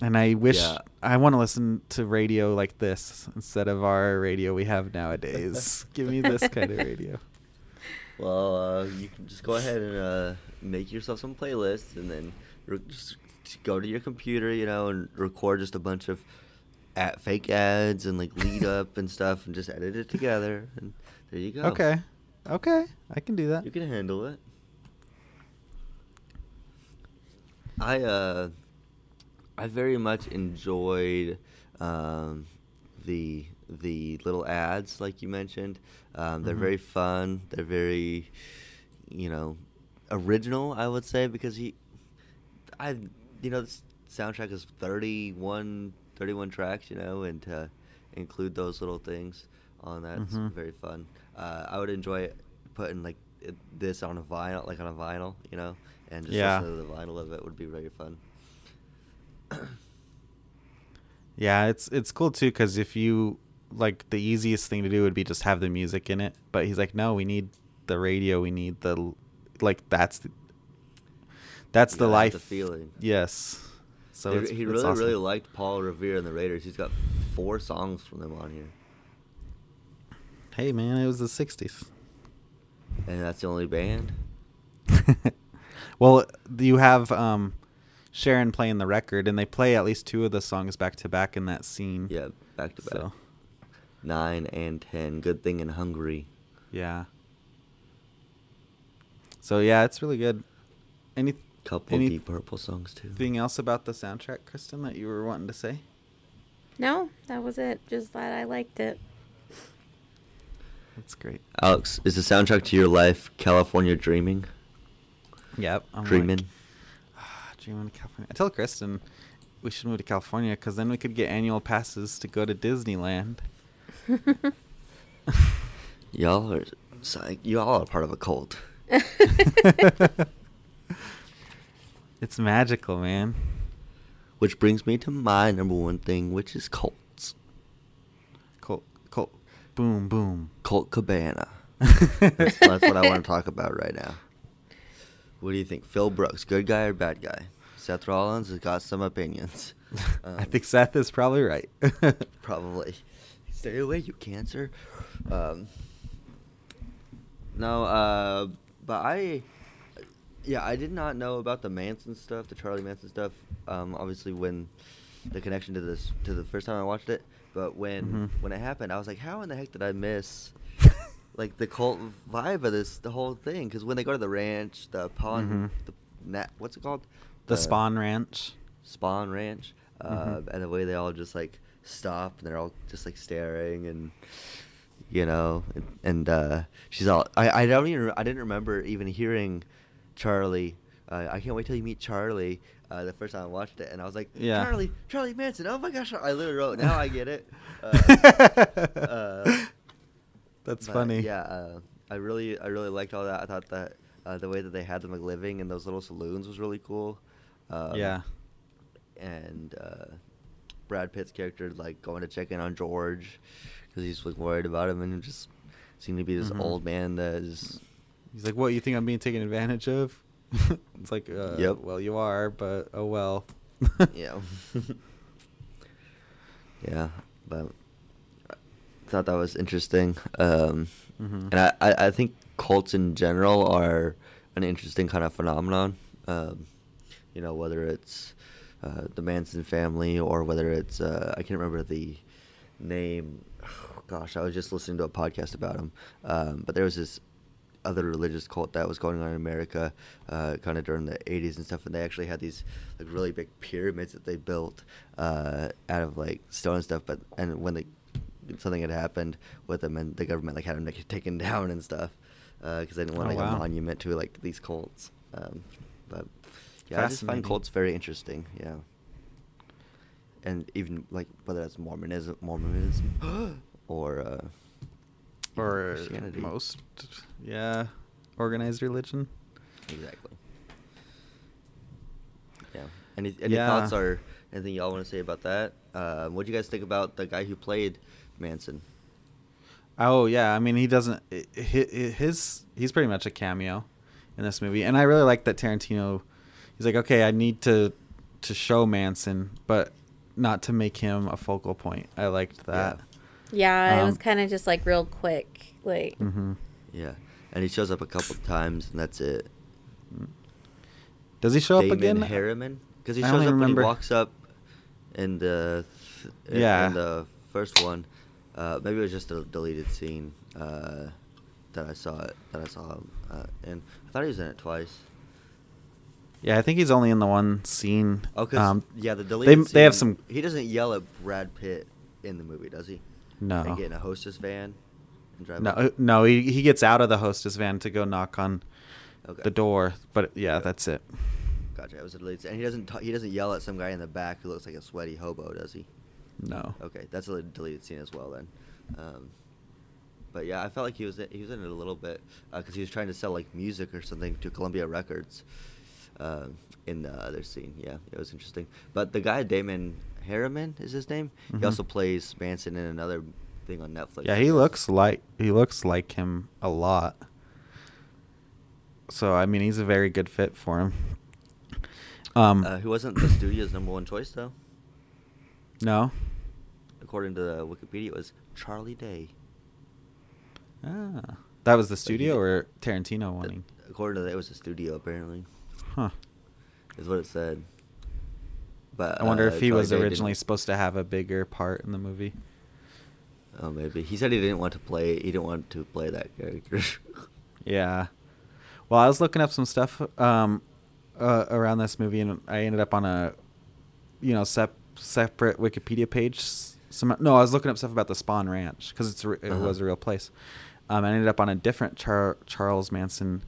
And i wish Yeah. i want to listen to radio like this instead of our radio we have nowadays. Give me this kind of radio. Well, uh, you can just go ahead and uh, make yourself some playlists, and then re- just go to your computer, you know, and record just a bunch of at fake ads and like lead up and stuff, and just edit it together, and there you go. okay okay i can do that You can handle it. I uh I very much enjoyed um the the little ads like you mentioned. Um, they're Mhm. very fun. They're very you know original, I would say because he I you know this soundtrack is 31 31 tracks, you know, and to include those little things on that it's Mhm. very fun. Uh, I would enjoy putting like this on a vinyl, like on a vinyl, you know, and just Yeah. to the vinyl of it would be very fun. Yeah, it's it's cool too because if you like the easiest thing to do would be just have the music in it, but he's like, no, we need the radio, we need the like that's the, that's the life the feeling. Yes. So They- he really, awesome. really liked Paul Revere and the Raiders. He's got four songs from them on here, Hey man, it was the '60s. and that's the only band. well, you have um, Sharon playing the record, and they play at least two of the songs back to back in that scene. Yeah, back to back. So Nine and ten. Good thing in Hungry. yeah. So yeah, it's really good. Any Couple Any- Deep Purple songs too. Anything else about the soundtrack, Kristen, that you were wanting to say? No, that was it. Just that I liked it. That's great. Alex, is the soundtrack to your life California Dreaming? Yep. I'm Dreaming. Like, ah, dreaming of California. I tell Kristen we should move to California because then we could get annual passes to go to Disneyland. Y'all are, psych- y'all are part of a cult. It's magical, man. Which brings me to my number one thing, which is cults. Colt, Colt, boom, boom. Colt Cabana. That's, that's what I want to talk about right now. What do you think? Phil Brooks, good guy or bad guy? Seth Rollins has got some opinions. I Um, think Seth is probably right. Probably. Stay away, you cancer. Um, no, uh, but I, Yeah, I did not know about the Manson stuff, the Charlie Manson stuff. Um, obviously, when the connection to this to the first time I watched it, but when Mhm. when it happened, I was like, how in the heck did I miss like the cult vibe of this the whole thing? Because when they go to the ranch, the pond, Mhm. the nat, what's it called? The Spahn Ranch. Spahn Ranch, uh, Mhm. and the way they all just like stop and they're all just like staring and you know and, and uh, she's all I, I don't even I didn't remember even hearing Charlie. Uh, I can't wait till you meet Charlie. Uh, the first time I watched it, and I was like, Yeah. Charlie, Charlie Manson. Oh my gosh! I literally wrote. Now I get it. Uh, uh, That's funny. Yeah, uh, I really, I really liked all that. I thought that uh, the way that they had them like living in those little saloons was really cool. Um, yeah. and uh, Brad Pitt's character like going to check in on George because he's like worried about him and just seemed to be this Mhm. old man that is He's like, "What? You think I'm being taken advantage of?" it's like, uh, Yep. Well, you are, but oh well. yeah yeah but I thought that was interesting um, Mhm. and I, I I think cults in general are an interesting kind of phenomenon um, you know whether it's uh, the Manson family or whether it's uh, I can't remember the name. gosh, I was just listening to a podcast about him. Um, but there was this other religious cult that was going on in America, uh, kind of during the '80s and stuff, and they actually had these like really big pyramids that they built uh, out of like stone and stuff. But and when they something had happened with them, and the government like had them like, taken down and stuff because they didn't want Oh, like wow. a monument to like these cults. Um, but yeah, I just find cults very interesting. Yeah. And even like whether that's Mormonism, Mormonism, or uh, or most, yeah, organized religion. exactly. Yeah. Any any Yeah. thoughts or anything y'all want to say about that? Uh, what do you guys think about the guy who played Manson? Oh yeah, I mean he doesn't. His he's pretty much a cameo in this movie, and I really like that Tarantino. He's like, okay, I need to to show Manson, but not to make him a focal point. I liked that. Yeah, it was Um, kind of just like real quick. Like, Mm-hmm. Yeah. And he shows up a couple times, and that's it. Does he show Damon up again? Herriman, because he I shows only up remember- when he walks up in the th- Yeah. in the first one. Uh, maybe it was just a deleted scene uh, that I saw it that I saw him uh, in. I thought he was in it twice. Yeah, I think he's only in the one scene. Oh, 'cause, um, yeah, the they deleted. they have some. He doesn't yell at Brad Pitt in the movie, does he? No, And get in a hostess van and drive. no, off? uh, no. He he gets out of the hostess van to go knock on Okay. the door, but yeah, Okay. that's it. Gotcha. It was a deleted. And he doesn't. he doesn't yell at some guy in the back who looks like a sweaty hobo, does he? No. Okay, that's a deleted scene as well then. Um, but yeah, I felt like he was he was in it a little bit because he was trying to sell like music or something to Columbia Records. Um, in the other scene, yeah, it was interesting. But the guy Damon Herriman is his name. Mhm. He also plays Manson in another thing on Netflix. Yeah, he looks like he looks like him a lot. So I mean, he's a very good fit for him. Um, Uh, who wasn't the studio's number one choice though? no. According to the Wikipedia, it was Charlie Day. Ah, that was the studio or Tarantino wanting. According to that, it was the studio apparently. Huh. Is what it said. But I wonder uh, if he was originally supposed to have a bigger part in the movie. Oh, maybe he said he didn't want to play. He didn't want to play that character. Yeah. Well, I was looking up some stuff um, uh, around this movie, and I ended up on a, you know, sep- separate Wikipedia page. Some no, I was looking up stuff about the Spahn Ranch because it's re- it Uh-huh. was a real place. Um, I ended up on a different Char- Charles Manson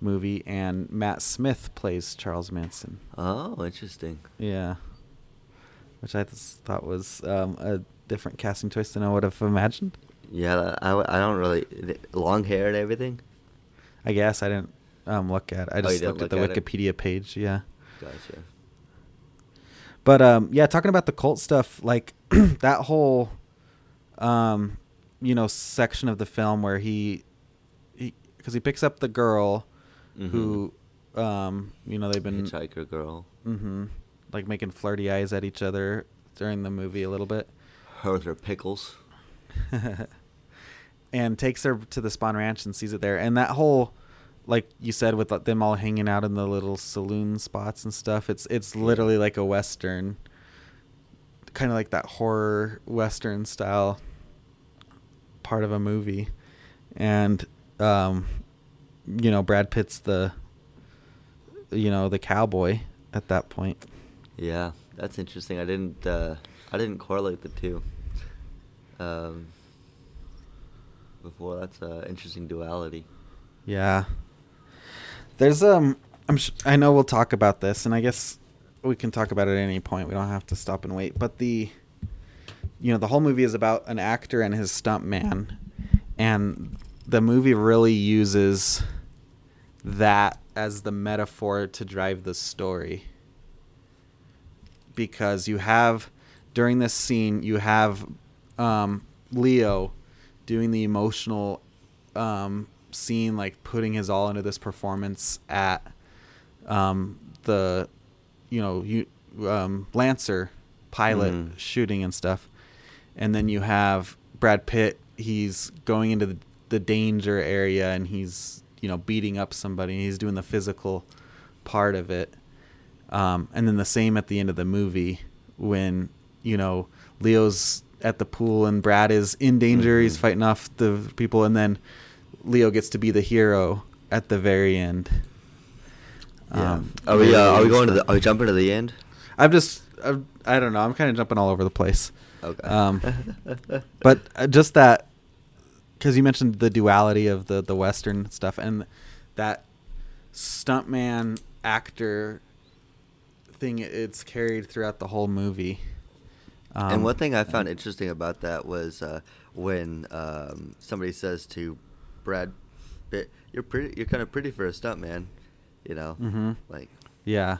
movie, and Matt Smith plays Charles Manson. oh, interesting. Yeah, which I thought was um, a different casting choice than I would have imagined. Yeah, I, I don't really long hair and everything. I guess I didn't um, look at. It. I Oh, just didn't looked at the at it? Wikipedia page. Yeah. Gotcha. But um, yeah, talking about the cult stuff, like that whole, um, you know, section of the film where he, he, because he picks up the girl, who, um, you know, they've been, Hitchhiker girl. mm-hmm, like making flirty eyes at each other during the movie a little bit, Her with her pickles. and takes her to the Spahn Ranch and sees it there, and that whole, like you said, with them all hanging out in the little saloon spots and stuff. It's it's literally like a western, kind of like that horror western style part of a movie, and um, you know, Brad Pitt's the, you know, the cowboy at that point. Yeah, that's interesting. I didn't uh, I didn't correlate the two. Um, before that's an interesting duality. Yeah. There's um I'm sh- I know we'll talk about this and I guess we can talk about it at any point. We don't have to stop and wait. But the you know, the whole movie is about an actor and his stunt man and the movie really uses that as the metaphor to drive the story. Because you have during this scene you have um, Leo doing the emotional um, scene, like putting his all into this performance at um, the, you know, you um, Lancer pilot Mhm. shooting and stuff, and then you have Brad Pitt. He's going into the, the danger area and he's you know beating up somebody. He's doing the physical part of it, um, and then the same at the end of the movie when you know Leo's at the pool and Brad is in danger. He's Mhm. fighting off the people, and then Leo gets to be the hero at the very end. Yeah. Um, are we uh, are we going to the are we jumping to the end? I'm just I'm, I don't know. I'm kind of jumping all over the place. Okay. Um, but uh, just that because you mentioned the duality of the the western stuff and that stuntman actor thing it's carried throughout the whole movie um, and one thing I found interesting about that was uh, when um, somebody says to Brad Pitt, "You're pretty. You're kind of pretty for a stuntman," you know, Mhm. like yeah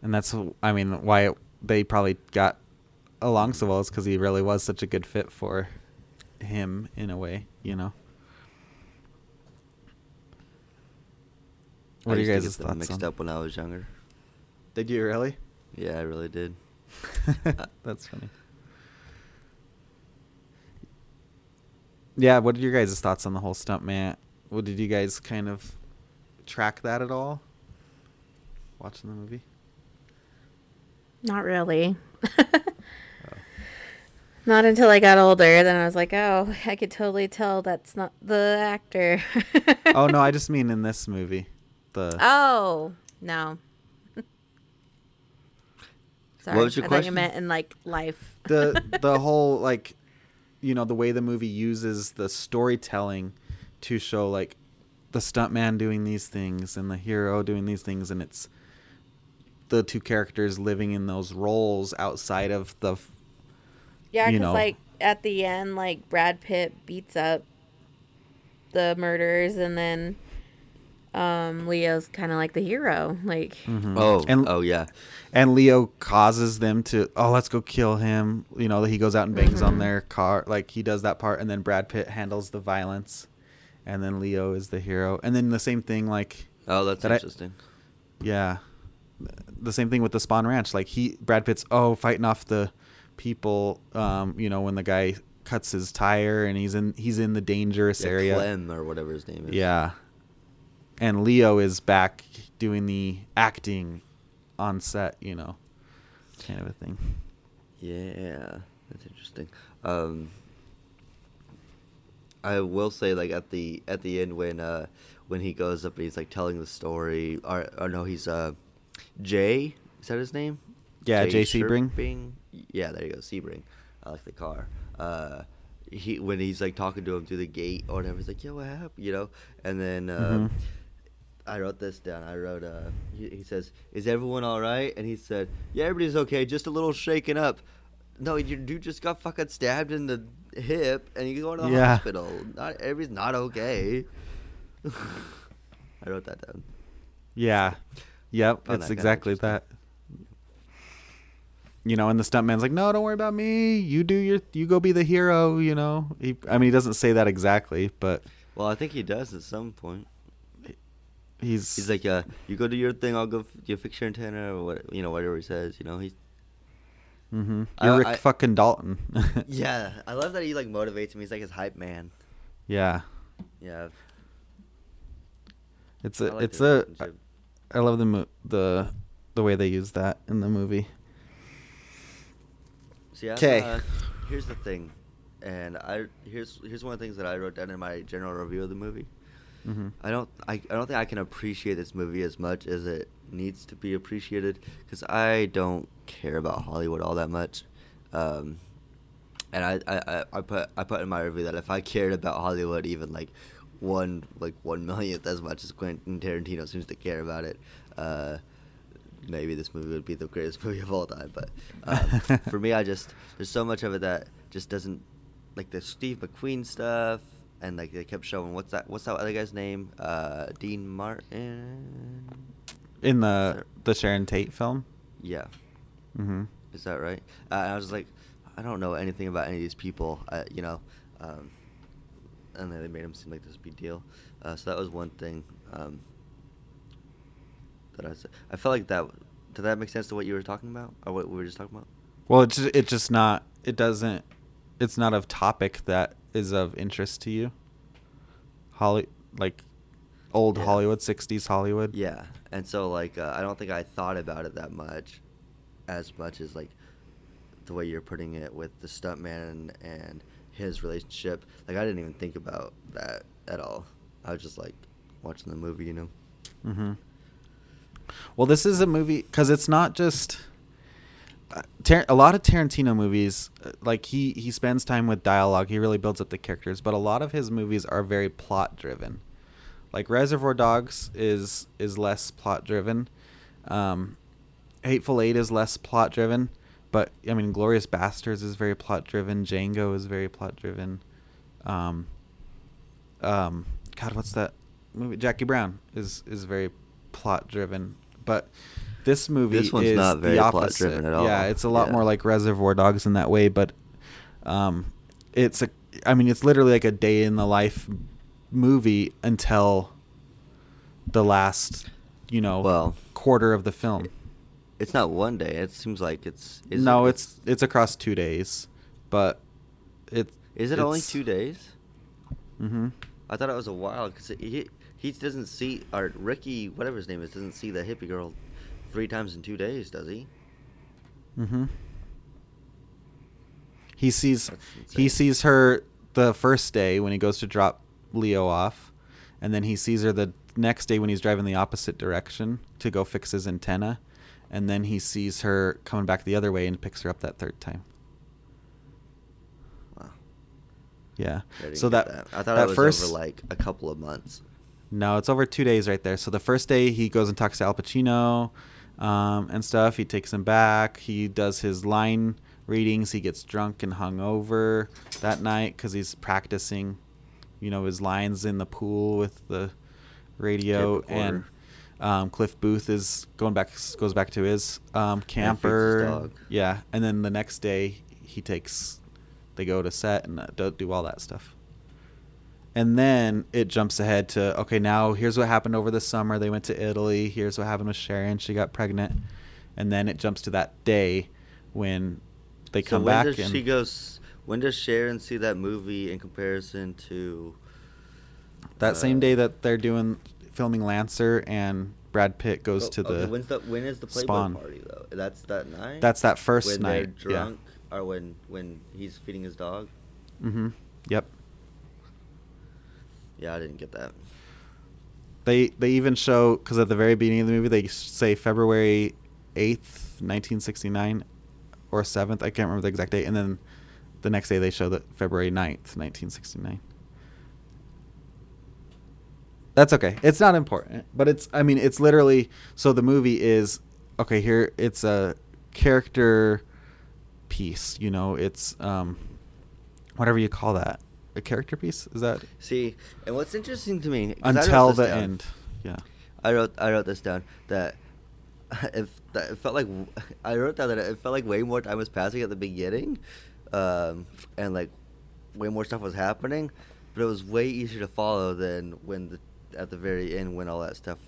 and that's i mean why it, they probably got along so well is because he really was such a good fit for him in a way you know what I are you guys' get thoughts mixed on? up when I was younger. did you really Yeah, I really did. That's funny. Yeah, what are your guys' thoughts on the whole stuntman? What did you guys kind of track that at all? Watching the movie? Not really. Not until I got older. Then I was like, oh, I could totally tell that's not the actor. oh no, I just mean in this movie. The Oh, no. Sorry. was your I thought you meant in like life. the the whole like you know the way the movie uses the storytelling to show like the stuntman doing these things and the hero doing these things and it's the two characters living in those roles outside of the f- Yeah, you because like at the end, like Brad Pitt beats up the murderers, and then um, Leo's kind of like the hero. Like, Mhm. Oh, and oh yeah. and Leo causes them to oh let's go kill him you know he goes out and bangs on Mhm. their car like he does that part and then Brad Pitt handles the violence and then Leo is the hero and then the same thing like Oh, that's That I- interesting. yeah the same thing with the Spahn Ranch like he Brad Pitt's oh fighting off the people um you know when the guy cuts his tire and he's in he's in the dangerous Yeah, area Clem or whatever his name is. yeah and Leo is back doing the acting on set you know kind of a thing Yeah, that's interesting. Um, I will say, like at the at the end when uh when he goes up and he's like telling the story, or or no, he's uh Jay. Is that his name? Yeah, Jay Sebring. Sebring? Yeah, there you go, Sebring. I like the car. Uh, he when he's like talking to him through the gate or whatever, he's like, "Yo, what happened?" You know, and then. Uh, Mhm. I wrote this down. I wrote, uh, he, he says, "Is everyone all right?" And he said, "Yeah, everybody's okay, just a little shaken up." No, your dude just got fucking stabbed in the hip, and you go to the Yeah. hospital. Not everybody's not okay. I wrote that down. Yeah. Yep. Found It's that exactly that. You know, and the stuntman's like, "No, don't worry about me. You do your, you go be the hero." You know, he, I mean, he doesn't say that exactly, but Well, I think he does at some point. he's He's like, uh, "You go do your thing. I'll go. F- you fix your antenna, or what? You know, whatever he says. You know, he's mm-hmm. I- you're Rick I- fucking Dalton. yeah. I love that he like motivates him. He's like his hype man. yeah. Yeah. It's I a like it's a. I love the mo- the the way they use that in the movie. See, I 'Kay. thought- here's the thing, and I here's here's one of the things that I wrote down in my general review of the movie. hmm I don't I, I don't think I can appreciate this movie as much as it needs to be appreciated because I don't care about Hollywood all that much. Um, and I, I, I- I put I put in my review that if I cared about Hollywood even like one like one millionth as much as Quentin Tarantino seems to care about it, uh, maybe this movie would be the greatest movie of all time. But um, for me, I just there's so much of it that just doesn't like the Steve McQueen stuff, and like they kept showing what's that what's that other guy's name? Uh, Dean Martin. In the the Sharon Tate film. Yeah, Mm-hmm. is that right? Uh, and I was like, I don't know anything about any of these people, uh, you know. Um, and then they made him seem like this big deal. Uh, so that was one thing um, that I said. I felt like that. Did that make sense to what you were talking about, or what we were just talking about? Well, it's just, it's just not. It doesn't. It's not a topic that is of interest to you. Holly, like old Yeah. Hollywood, '60s Hollywood. Yeah, and so like uh, I don't think I thought about it that much, as much as like the way you're putting it with the stuntman and, and his relationship. Like I didn't even think about that at all. I was just like watching the movie, you know. hmm Well, this is a movie because it's not just uh, Tar- a lot of Tarantino movies. uh, Like he he spends time with dialogue. He really builds up the characters, but a lot of his movies are very plot driven. Like Reservoir Dogs is is less plot driven. Um, Hateful Eight is less plot driven, but I mean, Glorious Bastards is very plot driven. Django is very plot driven. Um, um, God, what's that movie? Jackie Brown is is very plot driven, but this movie This one's is not very the plot opposite. driven at all. Yeah, it's a lot Yeah. more like Reservoir Dogs in that way, but um, it's a. I mean, it's literally like a day in the life movie until the last, you know, Well, quarter of the film. It's not one day. It seems like it's. No, it, it's it's across two days, but it Is it only two days? Mm-hmm. I thought it was a while because he he doesn't see or Ricky whatever his name is doesn't see the hippie girl three times in two days, does he? Mm-hmm. He sees he sees her the first day when he goes to drop Leo off, and then he sees her the next day when he's driving the opposite direction to go fix his antenna, and then he sees her coming back the other way and picks her up that third time. Wow. Yeah. So get that, I thought that it was first over like a couple of months. No, it's over two days right there. So the first day he goes and talks to Al Pacino um, and stuff. He takes him back. He does his line readings. He gets drunk and hung over that night because he's practicing, you know, his lines in the pool with the radio. And um, Cliff Booth is going back, goes back to his um, his camper. Yeah, and then the next day he takes, they go to set and uh, do- do all that stuff and then it jumps ahead to okay now here's what happened over the summer they went to italy here's what happened with sharon she got pregnant and then it jumps to that day when they so come when back does and she goes? When does Sharon see that movie in comparison to? that same uh, day that they're doing filming lancer and brad pitt goes Oh, to okay, the when's the when is the Playboy Spawn. party though? That's that night. that's that first when night they're drunk, or when when he's feeding his dog. mm-hmm yep Yeah, I didn't get that. they they even show because at the very beginning of the movie they say february 8th 1969 or 7th i can't remember the exact date and then the next day they show that february 9th 1969 that's okay. It's not important but it's i mean it's literally so the movie is okay here it's a character piece you know it's um whatever you call that a character piece is that See, and what's interesting to me until the down. end yeah I wrote I wrote this down that if that it felt like I wrote down that it felt like way more time was passing at the beginning, um, and like way more stuff was happening, but it was way easier to follow than when the at the very end when all that stuff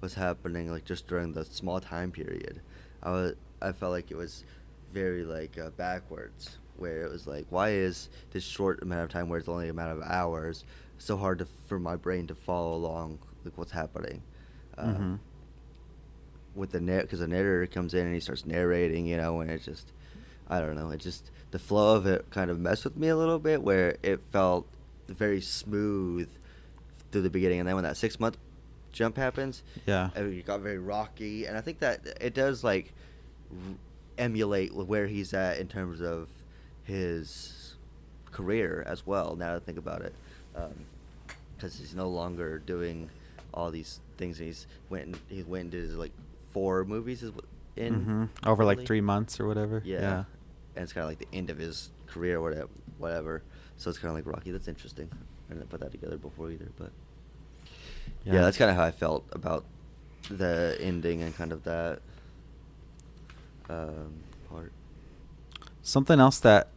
was happening, like just during the small time period. I was I felt like it was very like uh, backwards. Where it was like, why is this short amount of time, where it's only a matter of hours, so hard to, for my brain to follow along like what's happening? Um, Mhm. With the narr, because the narrator comes in and he starts narrating, you know, and it just, I don't know, it just the flow of it kind of messed with me a little bit, where it felt very smooth through the beginning, and then when that six month jump happens, Yeah. uh, it got very rocky, and I think that it does like r- emulate where he's at in terms of his career as well. Now that I think about it, because he's no longer doing all these things. He's went and, he went and did his, like four movies is in Mhm. Over like three months or whatever. Yeah. Yeah. and it's kind of like the end of his career, or whatever. Whatever. So it's kind of like Rocky. That's interesting. I didn't put that together before either, but yeah, that's kind of how I felt about the ending and kind of that um, part. Something else that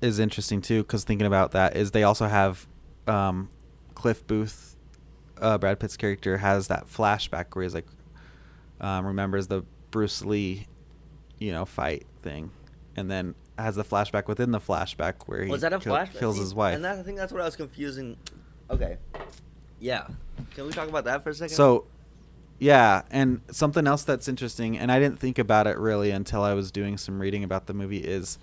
is interesting too, because thinking about that is they also have um, Cliff Booth, uh, Brad Pitt's character has that flashback where he's like um, remembers the Bruce Lee, you know, fight thing, and then has the flashback within the flashback where he Was that a kill- flashback? kills his wife. And that, I think that's what I was confusing. Okay. Yeah. Can we talk about that for a second? So, yeah, and something else that's interesting, and I didn't think about it really until I was doing some reading about the movie, is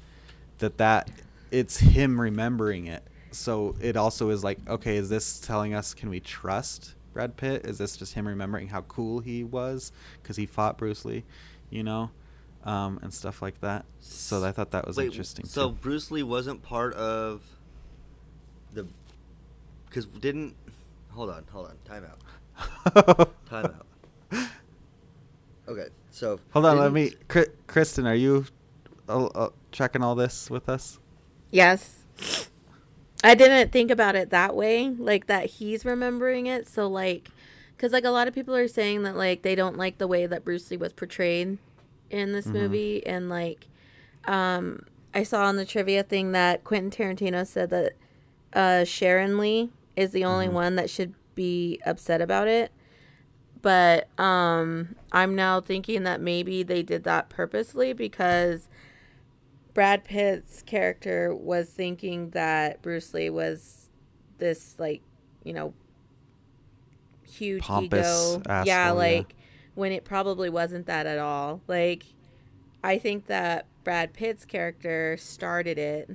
that that it's him remembering it. So it also is like, okay, is this telling us can we trust Brad Pitt? Is this just him remembering how cool he was because he fought Bruce Lee, you know, um, and stuff like that. So I thought that was Wait, interesting. So too. Bruce Lee wasn't part of the. Because didn't. Hold on, hold on. Time out. Time out. Okay, so. Hold on, let me. Kristen, are you uh, uh, checking all this with us? Yes. I didn't think about it that way, like that he's remembering it. So, like, because, like, a lot of people are saying that, like, they don't like the way that Bruce Lee was portrayed in this Mhm. movie. And, like, um, I saw on the trivia thing that Quentin Tarantino said that uh, Shannon Lee is the only Mhm. one that should be upset about it. But um, I'm now thinking that maybe they did that purposely because Brad Pitt's character was thinking that Bruce Lee was this like, you know, huge Pompous ego. asshole, yeah, yeah. like when it probably wasn't that at all. Like I think that Brad Pitt's character started it,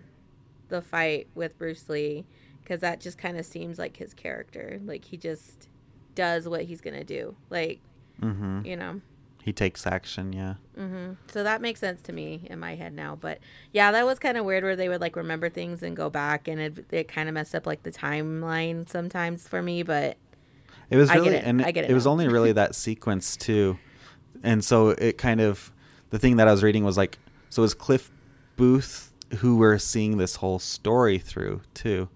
the fight with Bruce Lee, because that just kind of seems like his character. Like he just does what he's gonna do. Like Mm-hmm. you know. He takes action, yeah. hmm So that makes sense to me in my head now. But yeah, that was kind of weird where they would like remember things and go back, and it, it kind of messed up like the timeline sometimes for me. But It was really, it. and I get it it was only really that sequence too, and so it kind of, the thing that I was reading was like, so it was Cliff Booth who we're seeing this whole story through too,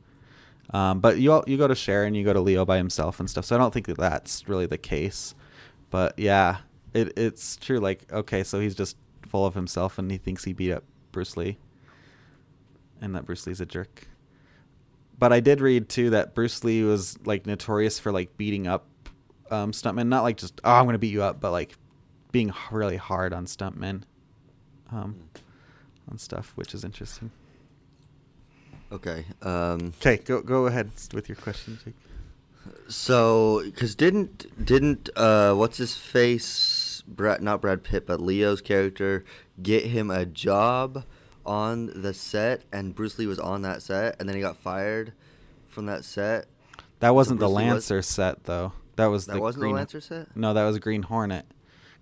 um, but you all, you go to Sharon, you go to Leo by himself and stuff, so I don't think that that's really the case, but yeah, it it's true. Like okay, so he's just full of himself and he thinks he beat up Bruce Lee, and that Bruce Lee's a jerk but I did read too that Bruce Lee was like notorious for like beating up um, stuntmen. Not like just oh I'm gonna beat you up, but like being really hard on stuntmen, um, on stuff, which is interesting. Okay. Um, Okay, go go ahead with your question, Jake. so, because didn't didn't uh, what's his face? Brad, not Brad Pitt, but Leo's character get him a job on the set, and Bruce Lee was on that set, and then he got fired from that set. That wasn't the Bruce Lee was- Lancer set though. That was That the wasn't Green. the Lancer set. No, that was Green Hornet,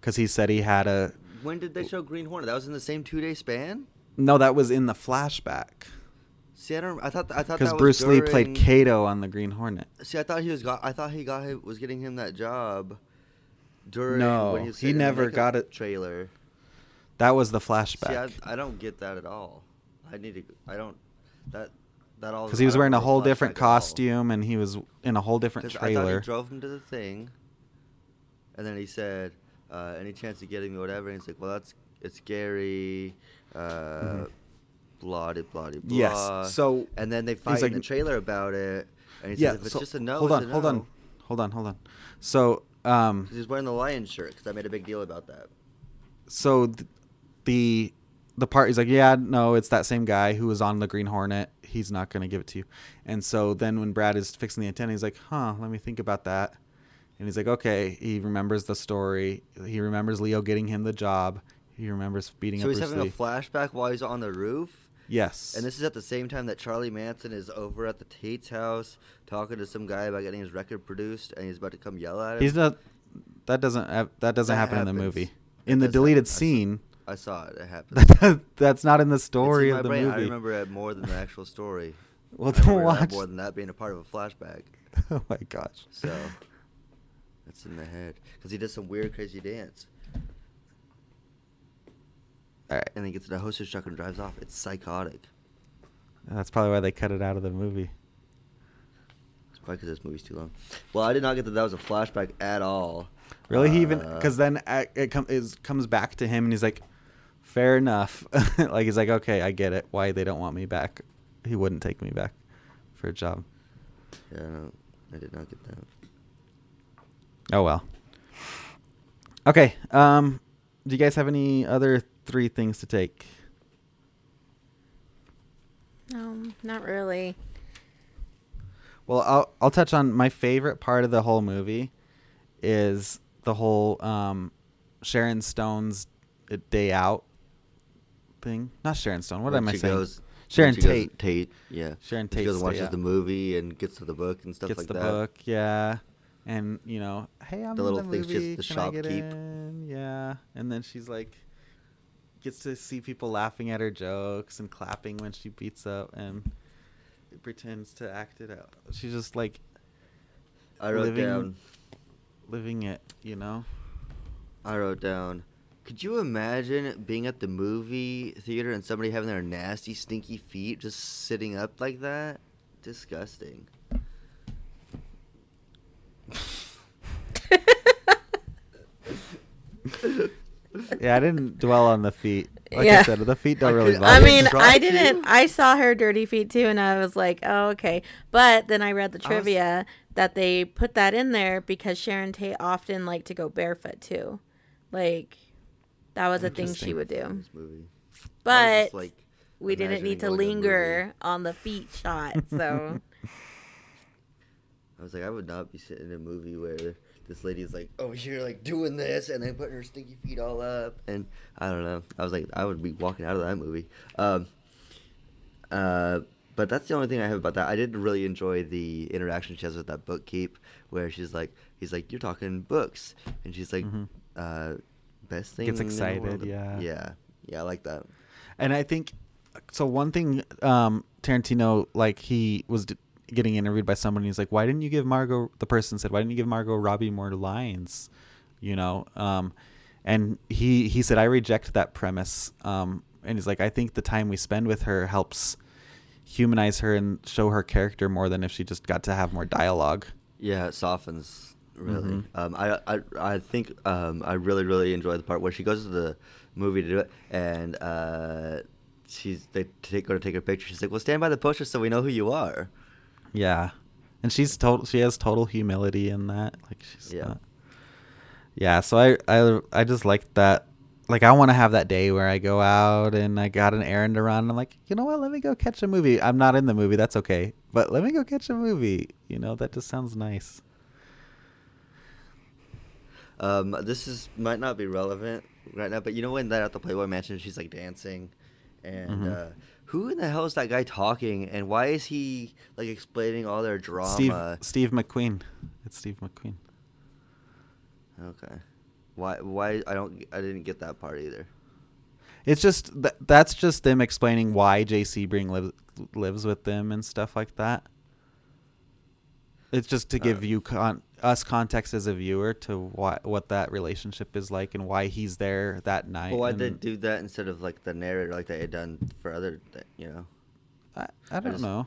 because he said he had a. When did they show Green Hornet? That was in the same two day span. No, that was in the flashback. See, I don't. I thought. I thought Because Bruce Lee played Kato on the Green Hornet. See, I thought he was got. I thought he got him, was getting him that job during. No, when he, was he sitting in the never got it. Trailer. That was the See, flashback. I, I don't get that at all. I need to. I don't. That. That all. Because he was wearing a whole different costume and he was in a whole different I trailer. he drove him to the thing, and then he said, uh, "Any chance of getting me whatever?" And he's like, "Well, that's it's scary." Uh, Mhm. Blah de blah de blah. Yes, so and then they fight like- in the trailer about it, and he yeah, says, "If it's so just a no, hold on, hold no." on, hold on, hold on. So, um, He's wearing the lion shirt because I made a big deal about that. so th- the the part he's like, yeah, no, it's that same guy who was on the Green Hornet. He's not gonna give it to you. And so then when Brad is fixing the antenna, he's like, huh, let me think about that. And he's like, okay. He remembers the story. He remembers Leo getting him the job. He remembers beating So up he's Bruce having Lee. a flashback while he's on the roof. Yes. And this is at the same time that Charlie Manson is over at the Tate's house talking to some guy about getting his record produced, and he's about to come yell at him. He's not. That doesn't. That doesn't That happen in the movie. In the deleted happen. Scene, I saw it. It happened. that's not in the in story my of the brain. I remember it more than the actual story. Well, don't watch. more than that being a part of a flashback. oh my gosh. So that's in the head because he does some weird, crazy dance, All right. and then he gets in a hostess truck and drives off. It's psychotic. That's probably why they cut it out of the movie. It's probably because this movie's too long. Well, I did not get that that was a flashback at all. Really? he even Uh, because then uh, it com- is, comes back to him and he's like, "Fair enough." like he's like, "Okay, I get it. Why they don't want me back? He wouldn't take me back for a job." Yeah, no, I did not get that. Oh well. Okay. Um, do you guys have any other three things to take? No, not really. Well, I'll I'll touch on my favorite part of the whole movie is the whole um, Sharon Stone's uh, day out thing. Not Sharon Stone. What When am I saying? Goes, Sharon when goes- Tate. Tate. Yeah. Sharon She goes Tate's and watches out. the movie and gets to the book and stuff Gets like the that. book, yeah, and you know, hey, I'm The in little the things movie. just the Can I get shopkeep. Yeah, and then she's like, gets to see people laughing at her jokes and clapping when she beats up and pretends to act it out. She's just like I wrote living- down. living it, you know. I wrote down. Could you imagine being at the movie theater and somebody having their nasty, stinky feet just sitting up like that? Disgusting. Yeah, I didn't dwell on the feet. Like I Yeah. said, the feet don't really could- bother I me. it mean, I didn't. I saw her dirty feet too, and I was like, "Oh, okay." But then I read the I was- trivia that they put that in there because Sharon Tate often liked to go barefoot too, like that was a thing she would do. This movie. I was But just, like, we didn't need to going the movie. linger on the feet shot, so I was like, I would not be sitting in a movie where this lady's like over here, like doing this, and then putting her stinky feet all up, and I don't know. I was like, I would be walking out of that movie. Um, uh, but that's the only thing I have about that. I did really enjoy the interaction she has with that bookkeep, where she's like, he's like, you're talking books, and she's like, Mhm. uh, best thing. Gets excited, yeah. yeah, yeah. I like that. And I think so. One thing, um, Tarantino, like he was d- getting interviewed by someone. He's like, "Why didn't you give Margot?" The person said, "Why didn't you give Margot Robbie more lines?" You know, um, and he he said, "I reject that premise." Um, and he's like, "I think the time we spend with her helps humanize her and show her character more than if she just got to have more dialogue." Yeah, it softens really. Mhm. Um, I, I I think um, I really really enjoy the part where she goes to the movie to do it, and uh, she's they take go to take her picture. She's like, "Well, stand by the poster so we know who you are." Yeah, and she's total. She has total humility in that. Like she's Yeah. not- yeah. So I I I just like that. Like I want to have that day where I go out and I got an errand to run. And I'm like, you know what? Let me go catch a movie. I'm not in the movie. That's okay. But let me go catch a movie. You know that just sounds nice. Um, this is might not be relevant right now, but you know when that at the Playboy Mansion, she's like dancing, and Mhm. uh, who in the hell is that guy talking, and why is he like explaining all their drama? Steve Steve McQueen. It's Steve McQueen. Okay, why why I don't I didn't get that part either. It's just th- that's just them explaining why Jay Sebring lives lives with them and stuff like that. It's just to give Uh. you con- us context as a viewer to what what that relationship is like and why he's there that night. But why and they do that instead of like the narrator like they had done for other, th- you know? I, I don't just- know.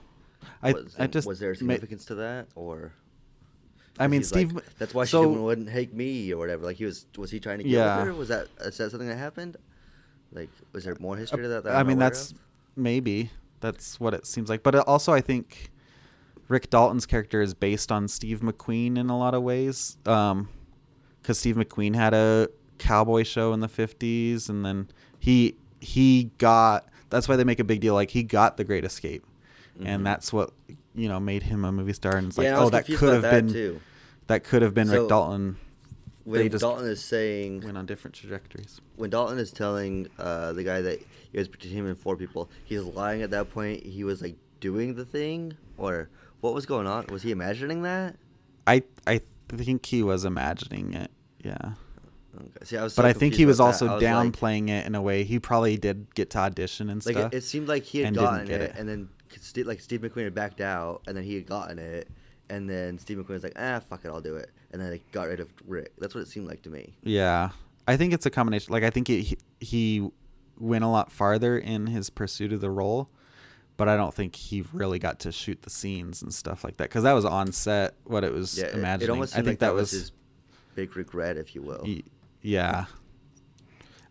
I was, I just was there a ma- significance to that, or? I mean, He's like, Steve. that's why so- she wouldn't hate me or whatever. Like he was, was he trying to get Yeah. with her? Was that is that something that happened? Like, was there more history uh, to that? that I mean, that's of? maybe that's what it seems like. But it also, I think Rick Dalton's character is based on Steve McQueen in a lot of ways. Um, because Steve McQueen had a cowboy show in the '50s, and then he he got. That's why they make a big deal. Like he got the Great Escape, Mhm. and that's what you know made him a movie star. And it's like, Yeah, and oh, that could have been too. that could have been So- Rick Dalton. When Dalton is saying Went on different trajectories. when Dalton is telling uh, the guy that he was between him and four people, he's lying at that point. He was like doing the thing, or what was going on? Was he imagining that? I I think he was imagining it. Yeah. Okay. See, I was. But I think he was also was like- downplaying it in a way. He probably did get to audition and Like, stuff. it, it seemed like he had gotten it, it. and then like Steve McQueen had backed out, and then he had gotten it, and then Steve McQueen was like, "Ah, fuck it, I'll do it," and then they got rid of Rick. That's what it seemed like to me. Yeah, I think it's a combination. Like I think it, he he went a lot farther in his pursuit of the role, but I don't think he really got to shoot the scenes and stuff like that because that was on set. What it was Yeah, imagining. it almost I think like that was his big regret, if you will. y- yeah,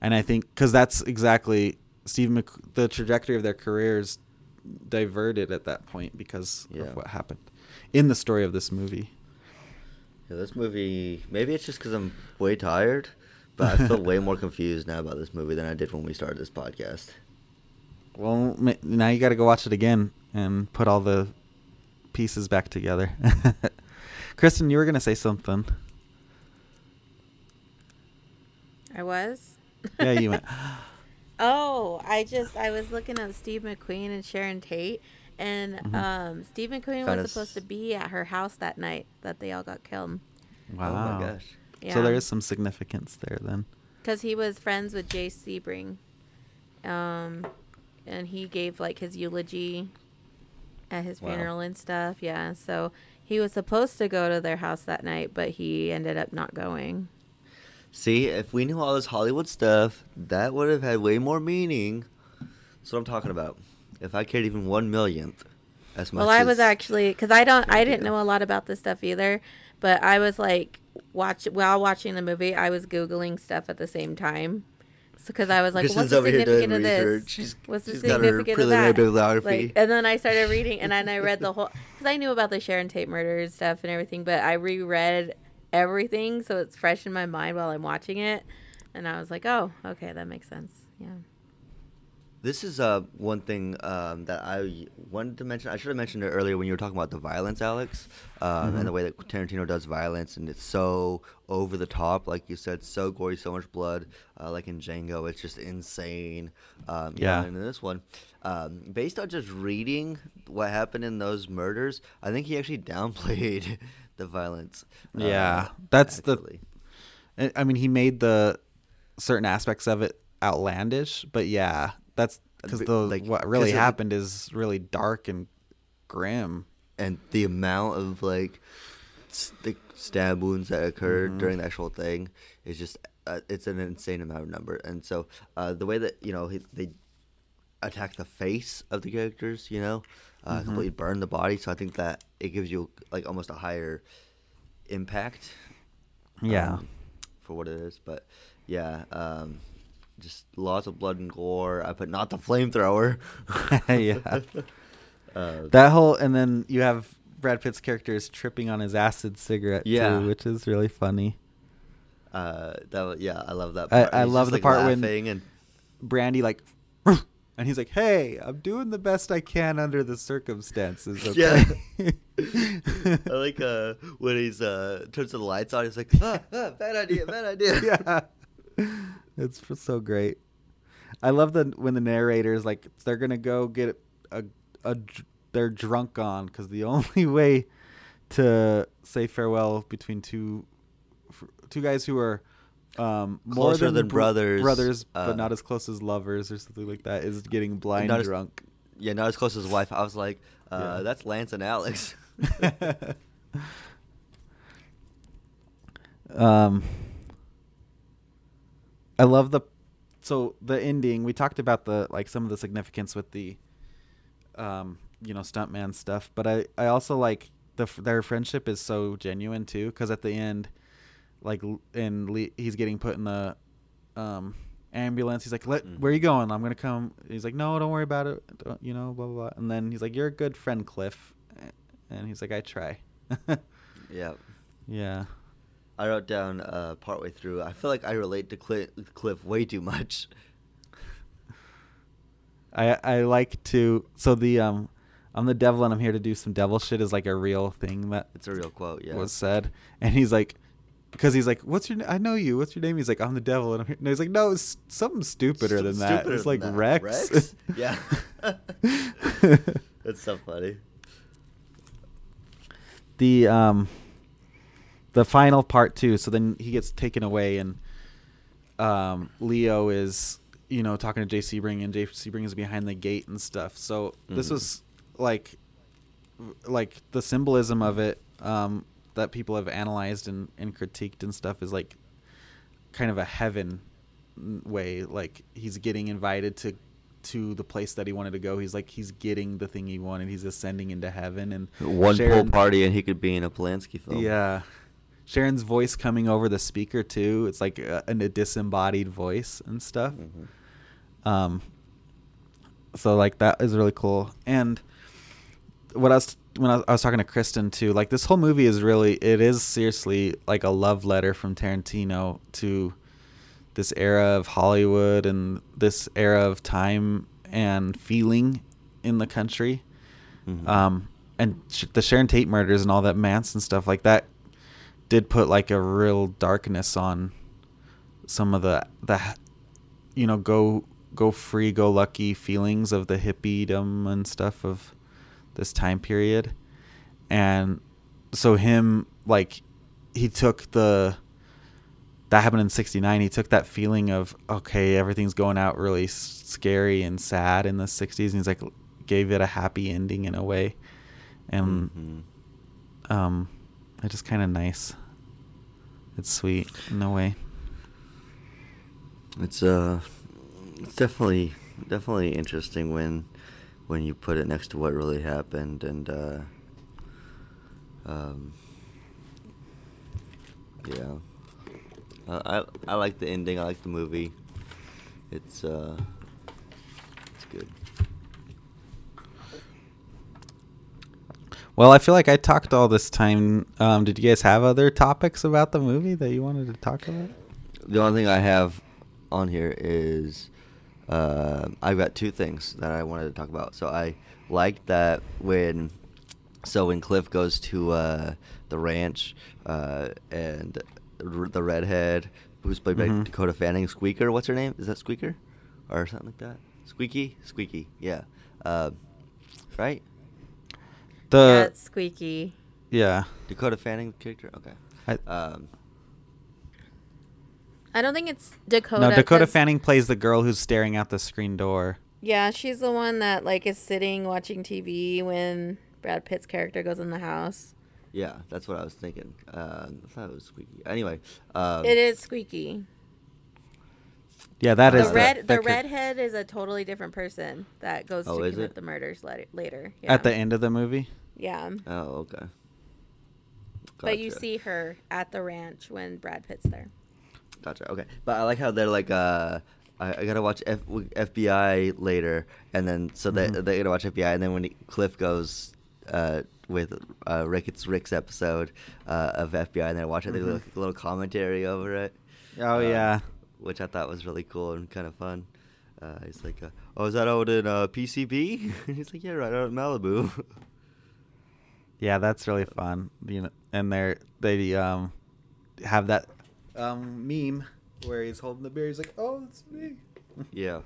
and I think because that's exactly Steve Mc, the trajectory of their careers diverted at that point because Yeah. of what happened in the story of this movie. Yeah, this movie. Maybe it's just because I'm way tired, but I feel way more confused now about this movie than I did when we started this podcast. Well, now you got to go watch it again and put all the pieces back together. Kristen, you were gonna say something. I was. Yeah, you went. Oh, I just I was looking up Steve McQueen and Sharon Tate, and Mhm. um, Steve McQueen Found was us- supposed to be at her house that night that they all got killed. Wow. Oh my gosh. Yeah. So there is some significance there then. because he was friends with Jay Sebring, um, and he gave like his eulogy at his Wow. funeral and stuff. Yeah, so he was supposed to go to their house that night, but he ended up not going. See, if we knew all this Hollywood stuff, that would have had way more meaning. That's what I'm talking about. If I cared even one millionth as much. Well, I was actually because I don't I didn't know a lot about this stuff either, but I was like watch while watching the movie, I was googling stuff at the same time. Because I was like, Kristen's what's the over here doing significance of this? She's- what's the she's got her significance of that? bibliography. Like, and then I started reading, and then I read the whole because I knew about the Sharon Tate murder and stuff and everything, but I reread everything so it's fresh in my mind while I'm watching it, and I was like, oh, okay, that makes sense. Yeah. This is uh, one thing um, that I wanted to mention. I should have mentioned it earlier when you were talking about the violence, Alex, um, Mhm. and the way that Tarantino does violence, and it's so over the top, like you said, so gory, so much blood. Uh, like in Django, it's just insane. Um, Yeah. and in this one, um, based on just reading what happened in those murders, I think he actually downplayed the violence. uh, Yeah, that's the- actually. I I mean, he made the certain aspects of it outlandish, but yeah, that's because the like, what really happened is really dark and grim. and the amount of like the stab wounds that occurred Mhm. during the actual thing is just uh, it's an insane amount of number and so uh, the way that you know he, they attack the face of the characters you know uh, Mhm. completely burn the body so i think that it gives you like almost a higher impact Yeah. um, for what it is but yeah um, just lots of blood and gore i put not the flamethrower yeah. uh, That whole and then you have Brad Pitt's character is tripping on his acid cigarette Yeah. too, which is really funny. Uh, that was, yeah, I love that. I- Part. I He's love the like, part when- and Brandy like and he's like, "Hey, I'm doing the best I can under the circumstances." Okay? I like uh when he's uh turns the lights on. He's like, ah, ah, bad idea, bad idea. yeah. It's so great. I love the when the narrator is like they're going to go get a a they're drunk on cuz the only way to say farewell between two two guys who are um more Closer than br- brothers, brothers uh, but not as close as lovers or something like that is getting blind not as- drunk. Yeah, not as close as wife. I was like, uh, Yeah. that's Lance and Alex. um I love the so the ending we talked about the like some of the significance with the um you know stuntman stuff but I I also like the their friendship is so genuine too cuz at the end like and Le- he's getting put in the um ambulance he's like let Mhm. where are you going? I'm going to come. He's like no don't worry about it. Don't, you know blah blah blah. And then he's like you're a good friend Cliff. And he's like I try. Yeah. yeah I wrote down uh partway through. I feel like I relate to Cliff, Cliff way too much. I I like to so the um I'm the devil and I'm here to do some devil shit is like a real thing that It's a real quote. Yeah. was said, and he's like, because he's like, "What's your? I know you. What's your name?" He's like, "I'm the devil," and I'm here. No, he's like, "No, it's something stupider than that. Stupider It's like that. Tex." Yeah. That's so funny. the um the final part too so then he gets taken away and um leo is you know talking to Jay Sebring and Jay Sebring is behind the gate and stuff so this Mhm. was like like the symbolism of it um that people have analyzed and, and critiqued and stuff is like kind of a heaven way like he's getting invited to to the place that he wanted to go he's like he's getting the thing he wanted he's ascending into heaven and One Sharon- pool party and he could be in a Polanski film. yeah. Sharon's voice coming over the speaker too. It's like a, a disembodied voice and stuff. Mhm. Um so like that is really cool. And what I was when I was, I was talking to Kristen too, like this whole movie is really it is seriously like a love letter from Tarantino to this era of Hollywood and this era of time and feeling in the country Mhm. um, and sh- the Sharon Tate murders and all that Manson stuff like that did put like a real darkness on some of the the you know go go free go lucky feelings of the hippiedom and stuff of this time period and so him like he took the that happened in 69 he took that feeling of okay everything's going out really scary and sad in the 60s and he's like gave it a happy ending in a way and Mhm. um it's just kind of nice it's sweet a way It's uh, it's definitely definitely interesting when when you put it next to what really happened and uh, um, yeah. I I like the ending. I like the movie. It's uh, it's good. Well i feel like i talked all this time um did you guys have other topics about the movie that you wanted to talk about The only thing I have on here is uh, I've got two things that I wanted to talk about. So I liked that when so when Cliff goes to uh, the ranch uh, and r- the redhead who's played by Mhm. Dakota Fanning, Squeaker, what's her name? Is that Squeaker or something like that? Squeaky, Squeaky, yeah, uh, right? The yeah, it's squeaky. yeah Dakota Fanning character. Okay. I- um, I don't think it's Dakota. no dakota 'cause- fanning plays the girl who's staring out the screen door Yeah, she's the one that like is sitting watching TV when Brad Pitt's character goes in the house. yeah, that's what I was thinking. Uh, I thought it was Squeaky. Anyway, um, it is squeaky. Yeah that Uh, is the the- red, that the could- redhead is a totally different person that goes Oh, to commit it? the murders later. later. Yeah. at the end of the movie Yeah, Oh, okay. but you see her at the ranch when Brad Pitt's there. Gotcha. Okay, but I like how they're like, uh, I, I gotta watch F- FBI later, and then so they Mhm. they gotta watch FBI, and then when Cliff goes uh, with uh, Rick, it's Rick's episode uh, of FBI, and they watch it, they do Mhm. like a little commentary over it. oh uh, yeah which I thought was really cool and kind of fun. Uh, he's like, uh, "Oh, is that out in uh, PCB?" he's like, "Yeah, right out in Malibu." Yeah, that's really fun. You know, and they're they um have that um meme where he's holding the beer. He's like, "Oh, it's me." yeah,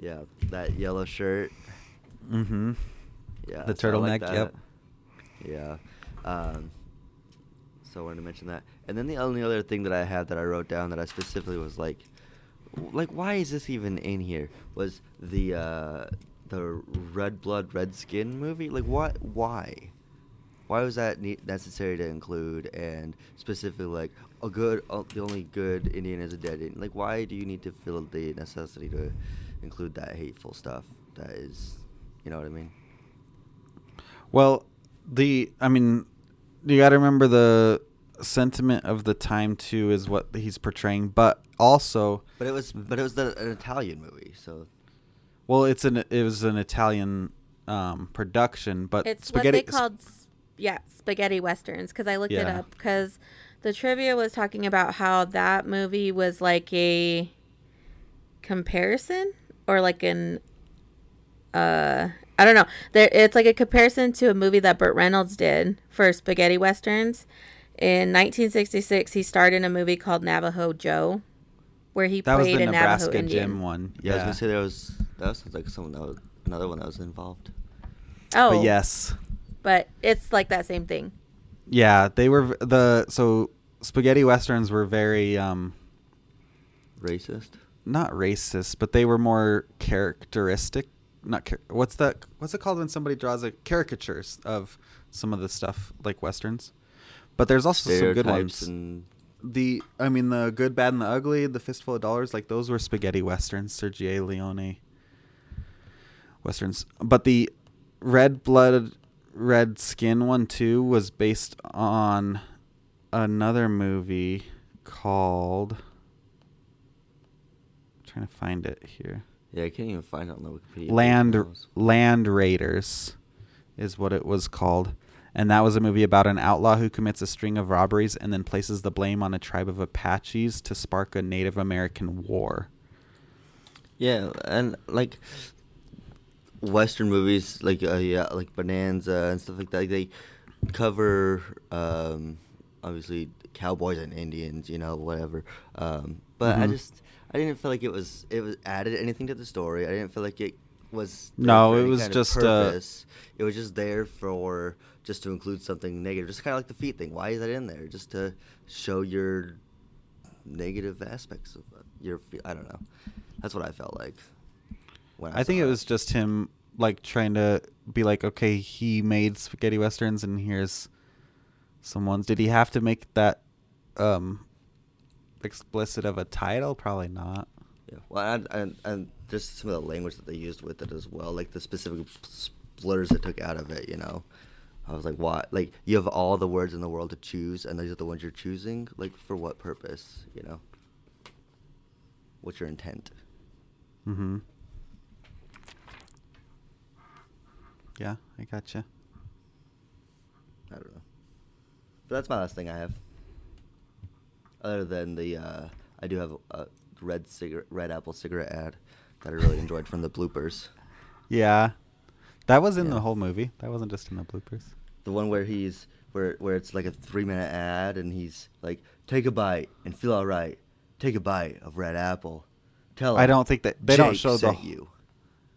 yeah, that yellow shirt. Mm-hmm. Yeah, The so I like turtleneck, yep. Yeah. Um, so I wanted to mention that. And then the only other thing that I had that I wrote down that I specifically was like, like why is this even in here? Was the uh, the Red Blood Red Skin movie? Like what? Why? Why was that ne- necessary to include? And specifically, like a good, uh, the only good Indian is a dead Indian. Like, why do you need to feel the necessity to include that hateful stuff? That is, you know what I mean? Well, the I mean, you got to remember the sentiment of the time too is what he's portraying, but also, But it was, but it was the, an Italian movie, so well, it's an it was an Italian um production, but it's spaghetti what they called, s- yeah, spaghetti westerns. Because I looked it up. Because the trivia was talking about how that movie was like a comparison or like an uh I don't know. There it's like a comparison to a movie that Burt Reynolds did for spaghetti westerns. In 1966, he starred in a movie called Navajo Joe, where he That was played the a Navajo Nebraska Indian. Jim one. Yeah, I was gonna say there was that sounds like someone that was another one that was involved. Oh, But yes. but it's like that same thing. Yeah, they were the so spaghetti westerns were very um Racist. not racist, but they were more characteristic. Not what's that? What's it called when somebody draws a caricatures of some of the stuff like westerns? But there's also some good ones. and The I mean the good, bad, and the ugly, the fistful of dollars, like those were spaghetti westerns, Sergio Leone westerns. But the red blood, red skin one too was based on another movie called. trying to find it here. Yeah, I can't even find it on the Wikipedia. Land. Land Raiders is what it was called. And that was a movie about an outlaw who commits a string of robberies and then places the blame on a tribe of Apaches to spark a Native American war. Yeah, and like Western movies, like uh, yeah, like Bonanza and stuff like that. Like they cover um, obviously cowboys and Indians, you know, whatever. Um, but I Mhm. just I didn't feel like it was it was added anything to the story. I didn't feel like it was No, it was just, uh, it was just there for just to include something negative, just kind of like the feet thing. Why is that in there? Just to show your negative aspects of uh, your. fe- I don't know. That's what I felt like. When I think saw it was just him like trying to be like, okay, he made spaghetti westerns and here's some ones. Did he have to make that um explicit of a title? Probably not. Yeah. Well, and, and and just some of the language that they used with it as well, like the specific slurs that took out of it. You know, I was like, why? Like you have all the words in the world to choose, and these are the ones you're choosing. Like for what purpose? You know. What's your intent? Mm-hmm. Yeah, I gotcha. I don't know. But that's my last thing I have. Other than the, uh, I do have a, red cigarette, red apple cigarette ad that I really enjoyed from the bloopers. Yeah. That was in Yeah. the whole movie. That wasn't just in the bloopers. The one where he's where where it's like a three minute ad and he's like, take a bite and feel all right. Take a bite of red apple. Tell I don't think that they don't show the you.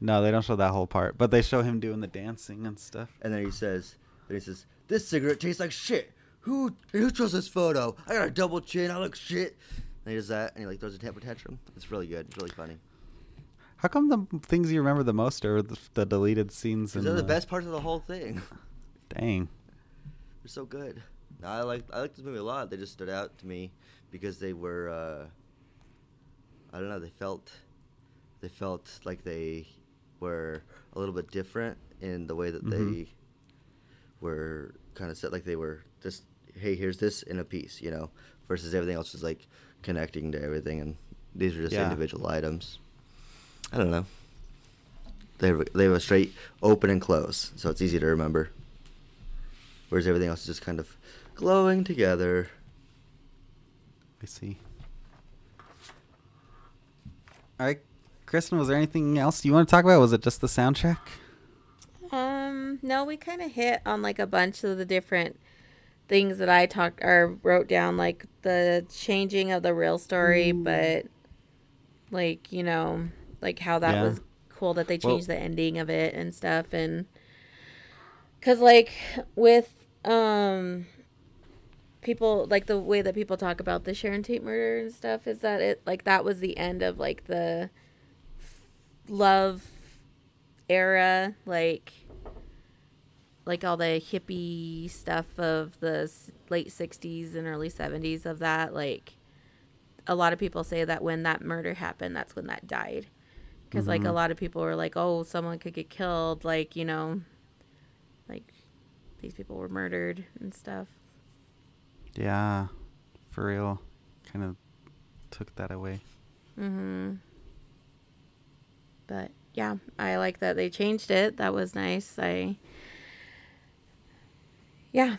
No, they don't show that whole part, but they show him doing the dancing and stuff. And then he says, then he says, this cigarette tastes like shit. Who who chose this photo? I got a double chin. I look shit. And he does that, and he like throws a temper tantrum. It's really good. It's really funny. How come the things you remember the most are the, the deleted scenes? And are the best parts of the whole thing. Dang. They're so good. No, I like I like this movie a lot. They just stood out to me because they were uh, I don't know, they felt they felt like they were a little bit different in the way that Mhm. they were kind of set like they were just hey, here's this in a piece, you know, versus everything else is like connecting to everything and these are just Yeah. individual items. I don't know. They have, they have a straight open and close, so it's easy to remember. Whereas everything else is just kind of glowing together. I see. All right, Kristen, was there anything else you want to talk about? Was it just the soundtrack? Um, no, we kind of hit on like a bunch of the different things that I talked or wrote down, like the changing of the real story, but like you know, like how that Yeah. was cool that they Well- changed the ending of it and stuff, and because like with um people like the way that people talk about the Sharon Tate murder and stuff is that it like that was the end of like the love era like like all the hippie stuff of the late 60s and early 70s of that like a lot of people say that when that murder happened that's when that died because like a Mhm. lot of people were like oh someone could get killed like you know like these people were murdered and stuff Yeah, for real. Kind of took that away. Mm-hmm. But yeah, I like that they changed it. That was nice. I yeah.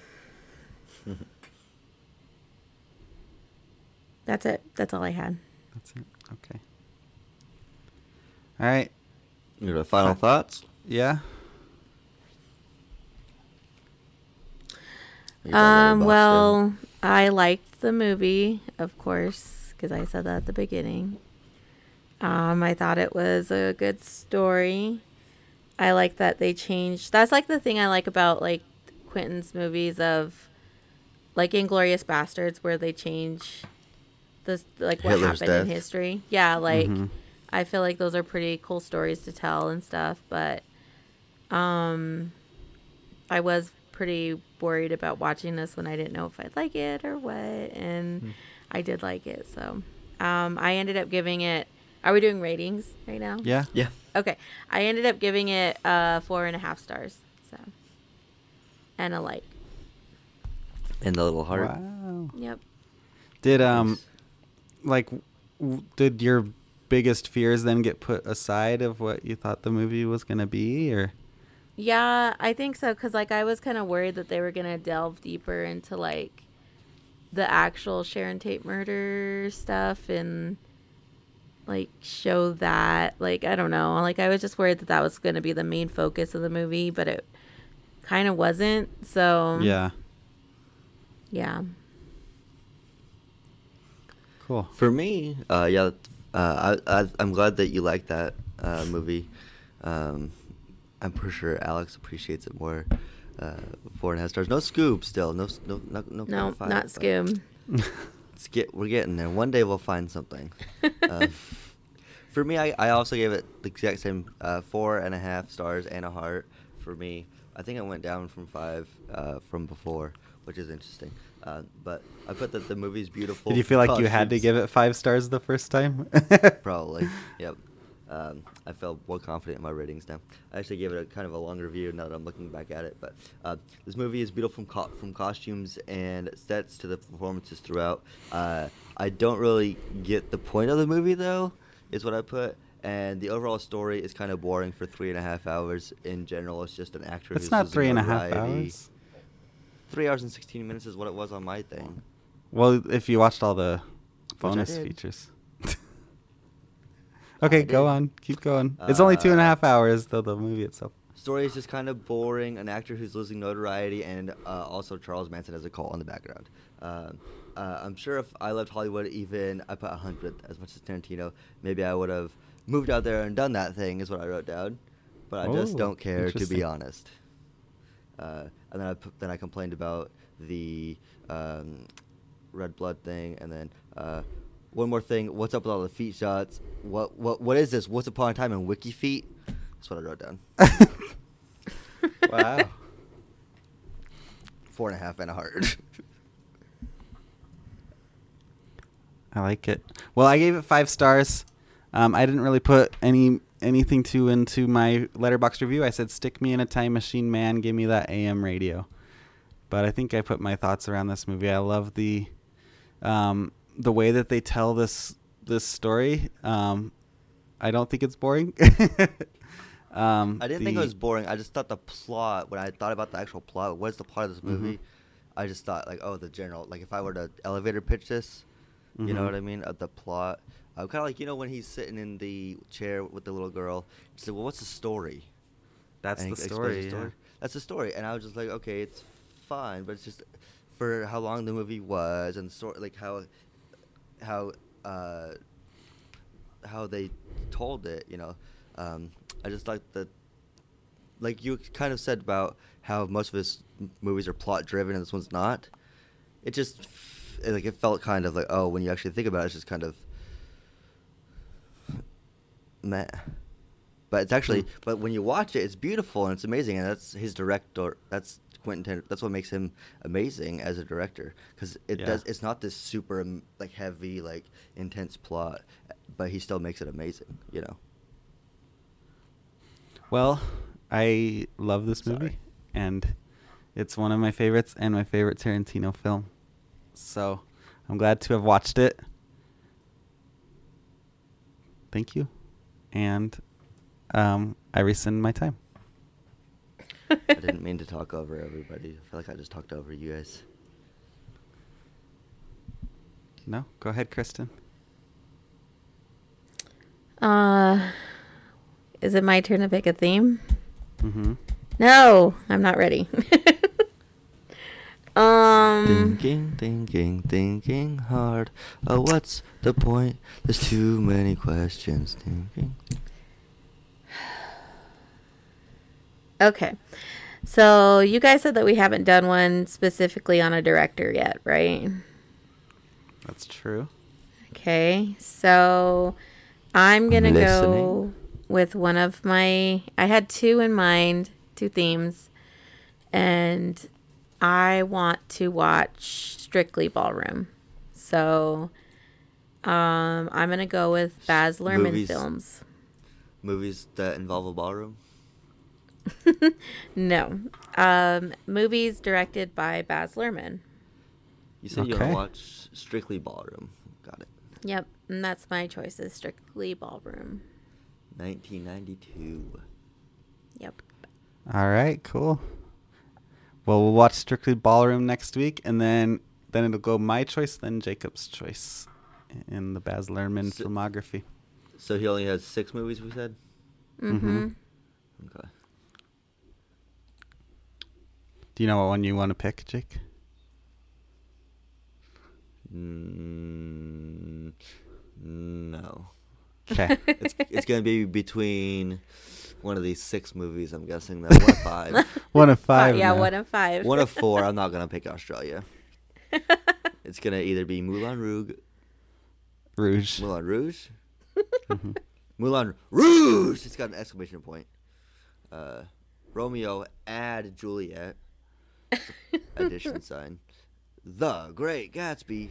That's it. That's all I had. That's it. Okay. All right. Your final thoughts? Yeah. Um, Letterboxd in? well, I liked the movie, of course, because I said that at the beginning. Um, I thought it was a good story. I like that they changed. That's like the thing I like about like Quentin's movies of like Inglourious Basterds, where they change this like what Hitler's happened in history. Yeah, like Mhm. I feel like those are pretty cool stories to tell and stuff. But um, I was pretty worried about watching this when I didn't know if I'd like it or what, and I did like it. So um, I ended up giving it. Are we doing ratings right now? Yeah. Yeah. Okay. I ended up giving it uh, four and a half stars. So and a light. In the little heart. Wow. Yep. Did um, like, w- did your biggest fears then get put aside of what you thought the movie was gonna be, or? Yeah, I think so. Cause like I was kind of worried that they were gonna delve deeper into like the actual Sharon Tate murder stuff and like show that. Like I don't know. Like I was just worried that that was gonna be the main focus of the movie, but it kind of wasn't. So Yeah. yeah. Cool. For me, uh, yeah, uh, I, I, I'm glad that you like that uh, movie. Um, I'm pretty sure Alex appreciates it more. Uh, four and a half stars. No Scoob still. No, s- no, no, no. No, five, not but Scoob. It's get, we're getting there. One day we'll find something. um, for me, I, I also gave it the exact same uh, four and a half stars and a heart. For me, I think I went down from five uh, from before, which is interesting. Uh, but I put that the movie's beautiful. Did you feel like you had to give it five stars the first time? Probably. Yep. Um, I felt more confident in my ratings now. I actually gave it a kind of a long review now that I'm looking back at it. But uh, this movie is beautiful from co- from costumes and sets to the performances throughout. Uh, I don't really get the point of the movie though, is what I put. And the overall story is kind of boring for three and a half hours. In general, it's just an actor. it's not three and a half hours. Three hours and sixteen minutes is what it was on my thing. Well, if you watched all the bonus features. okay, go on. Keep going. it's only two and a Uh, half hours, though, the movie itself. Story is just kind of boring. An actor who's losing notoriety, and uh, also Charles Manson has a cult in the background. Um uh, I'm sure if I left Hollywood, even I put 100 as much as Tarantino, maybe I would have moved out there and done that thing. Is what I wrote down, but I just Oh, don't care to be honest. Uh, and then I then I complained about the um, red blood thing, and then uh, one more thing. What's up with all the feet shots? What what what is this? What's upon a time in Wiki feet? That's what I wrote down. wow. Four and a half and a heart. I like it. Well, I gave it five stars. Um, I didn't really put any anything too into my Letterboxd review. I said, "Stick me in a time machine, man. Give me that AM radio." But I think I put my thoughts around this movie. I love the um, the way that they tell this this story. Um, I don't think it's boring. um, I didn't think it was boring. I just thought the plot, when I thought about the actual plot, what is the plot of this Mhm. movie? I just thought like, oh, the general. Like if I were to elevator pitch this, you know Mhm. what I mean? Of the plot, I'm kind of like you know when he's sitting in the chair with the little girl. He's said, well, what's the story? That's And the he explains story. yeah. That's the story, and I was just like, okay, it's fine, but it's just for how long the movie was and sort like how how uh, how they told it. You know, um, I just like the like you kind of said about how most of his movies are plot driven and this one's not. It just like it felt kind of like oh when you actually think about it, it's just kind of meh. But it's actually, Hmm. but when you watch it, it's beautiful and it's amazing, and that's his director. That's Quentin. That's what makes him amazing as a director, because it Yeah. does. It's not this super like heavy, like intense plot, but he still makes it amazing. You know. Well, I love this Sorry. movie, and it's one of my favorites and my favorite Tarantino film. So I'm glad to have watched it. Thank you, and um, I rescind my time. I didn't mean to talk over everybody. I feel like I just talked over you guys. No, go ahead, Kristen. Uh, Is it my turn to pick a theme? Mm-hmm. No, I'm not ready. um, Thinking, thinking, thinking hard. Oh, what's the point? There's too many questions. Thinking. okay. So you guys said that we haven't done one specifically on a director yet, right? That's true. Okay. So I'm going to go with one of my I had two in mind, two themes. And I want to watch Strictly Ballroom. So um I'm going to go with Baz Luhrmann Movies. films. Movies that involve a ballroom. No. Um movies directed by Baz Luhrmann. You said you Okay. want to watch Strictly Ballroom. Got it. Yep, and that's my choice is Strictly Ballroom. 1992. Yep. All right, cool. Well, we'll watch Strictly Ballroom next week, and then then it'll go my choice, then Jacob's choice in the Baz Luhrmann So- filmography. So he only has six movies. We said. Mm-hmm. Okay. Do you know what one you want to pick, Jake? Mm, no. Okay. It's it's gonna be between one of these six movies. I'm guessing that one of five, one of five. yeah, now. one of five. one of four. I'm not gonna pick Australia. It's gonna either be Moulin Rouge, Rouge. Moulin Rouge, Mm-hmm. Moulin Rouge. It's got an exclamation point. Uh, Romeo and Juliet. Addition sign. The Great Gatsby,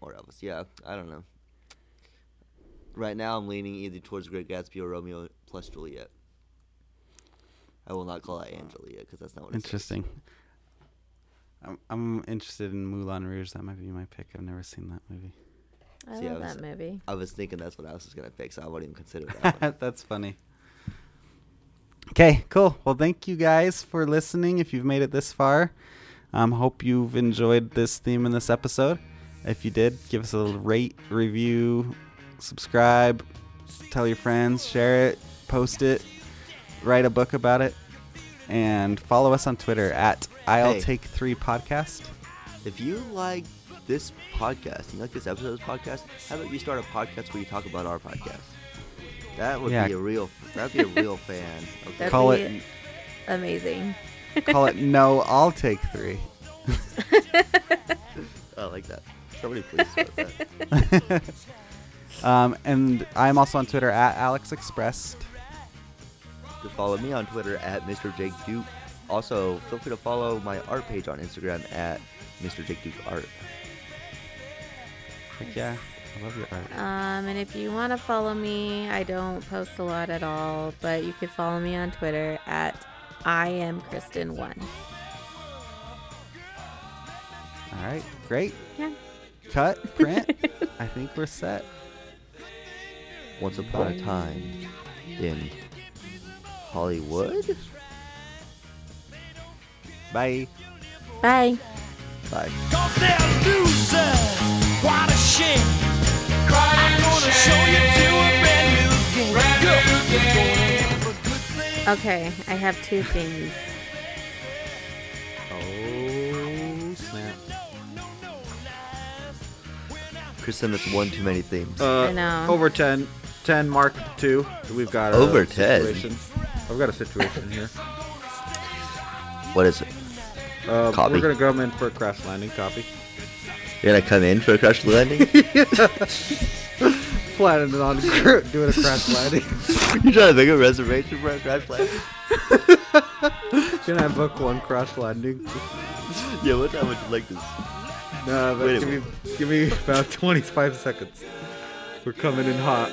or Elvis. Yeah, I don't know. Right now, I'm leaning either towards Great Gatsby or Romeo plus Juliet. I will not call it Angelia because that's not what it says. Interesting. I'm, I'm interested in Moulin Rouge. That might be my pick. I've never seen that movie. I See, I love was- that movie. I was thinking that's what I was gonna pick, so I wouldn't even consider that. one. That's funny. Okay, cool. Well, thank you guys for listening. If you've made it this far, um, hope you've enjoyed this theme in this episode. If you did, give us a little rate, review, subscribe, tell your friends, share it, post it, write a book about it, and follow us on Twitter at I'll Hey. Take Three Podcast. If you like this podcast, you like this episode of this podcast, how about you start a podcast where you talk about our podcast? That would Yeah. be a real. That'd be a real fan. Okay. That'd Call be it amazing. call it No, I'll Take Three. I like that. Somebody please start that. Um, and I'm also on Twitter at Alex Expressed. You can follow me on Twitter at Mr. Jake Duke. Also, feel free to follow my art page on Instagram at Mr. Jake Duke Art. Heck yeah, I love your art. Um, and if you want to follow me, I don't post a lot at all, but you could follow me on Twitter at I am Kristen One. All right, great. Yeah. Cut, print. I think we're set. Once upon a time in Hollywood. Bye. Bye. Bye. Cause they're. What a shame. I'm gonna show you to a brand new game. Girl, you're gonna have a good. Okay, I have two things. Oh snap! Kristen, that's one too many themes. Uh, I know. Over 10. 10 Mark 2. We've got a Over 10? Situation. I've got a situation here. what is it? Uh, Copy. We're going to come in for a crash landing copy. You're gonna come in for a crash landing? Planning it on the group, doing a crash landing. you trying to make a reservation for a crash landing? Can I book one crash landing? Yeah, what time would you like this? No, but Wait give me, give me about 25 seconds. We're coming in hot.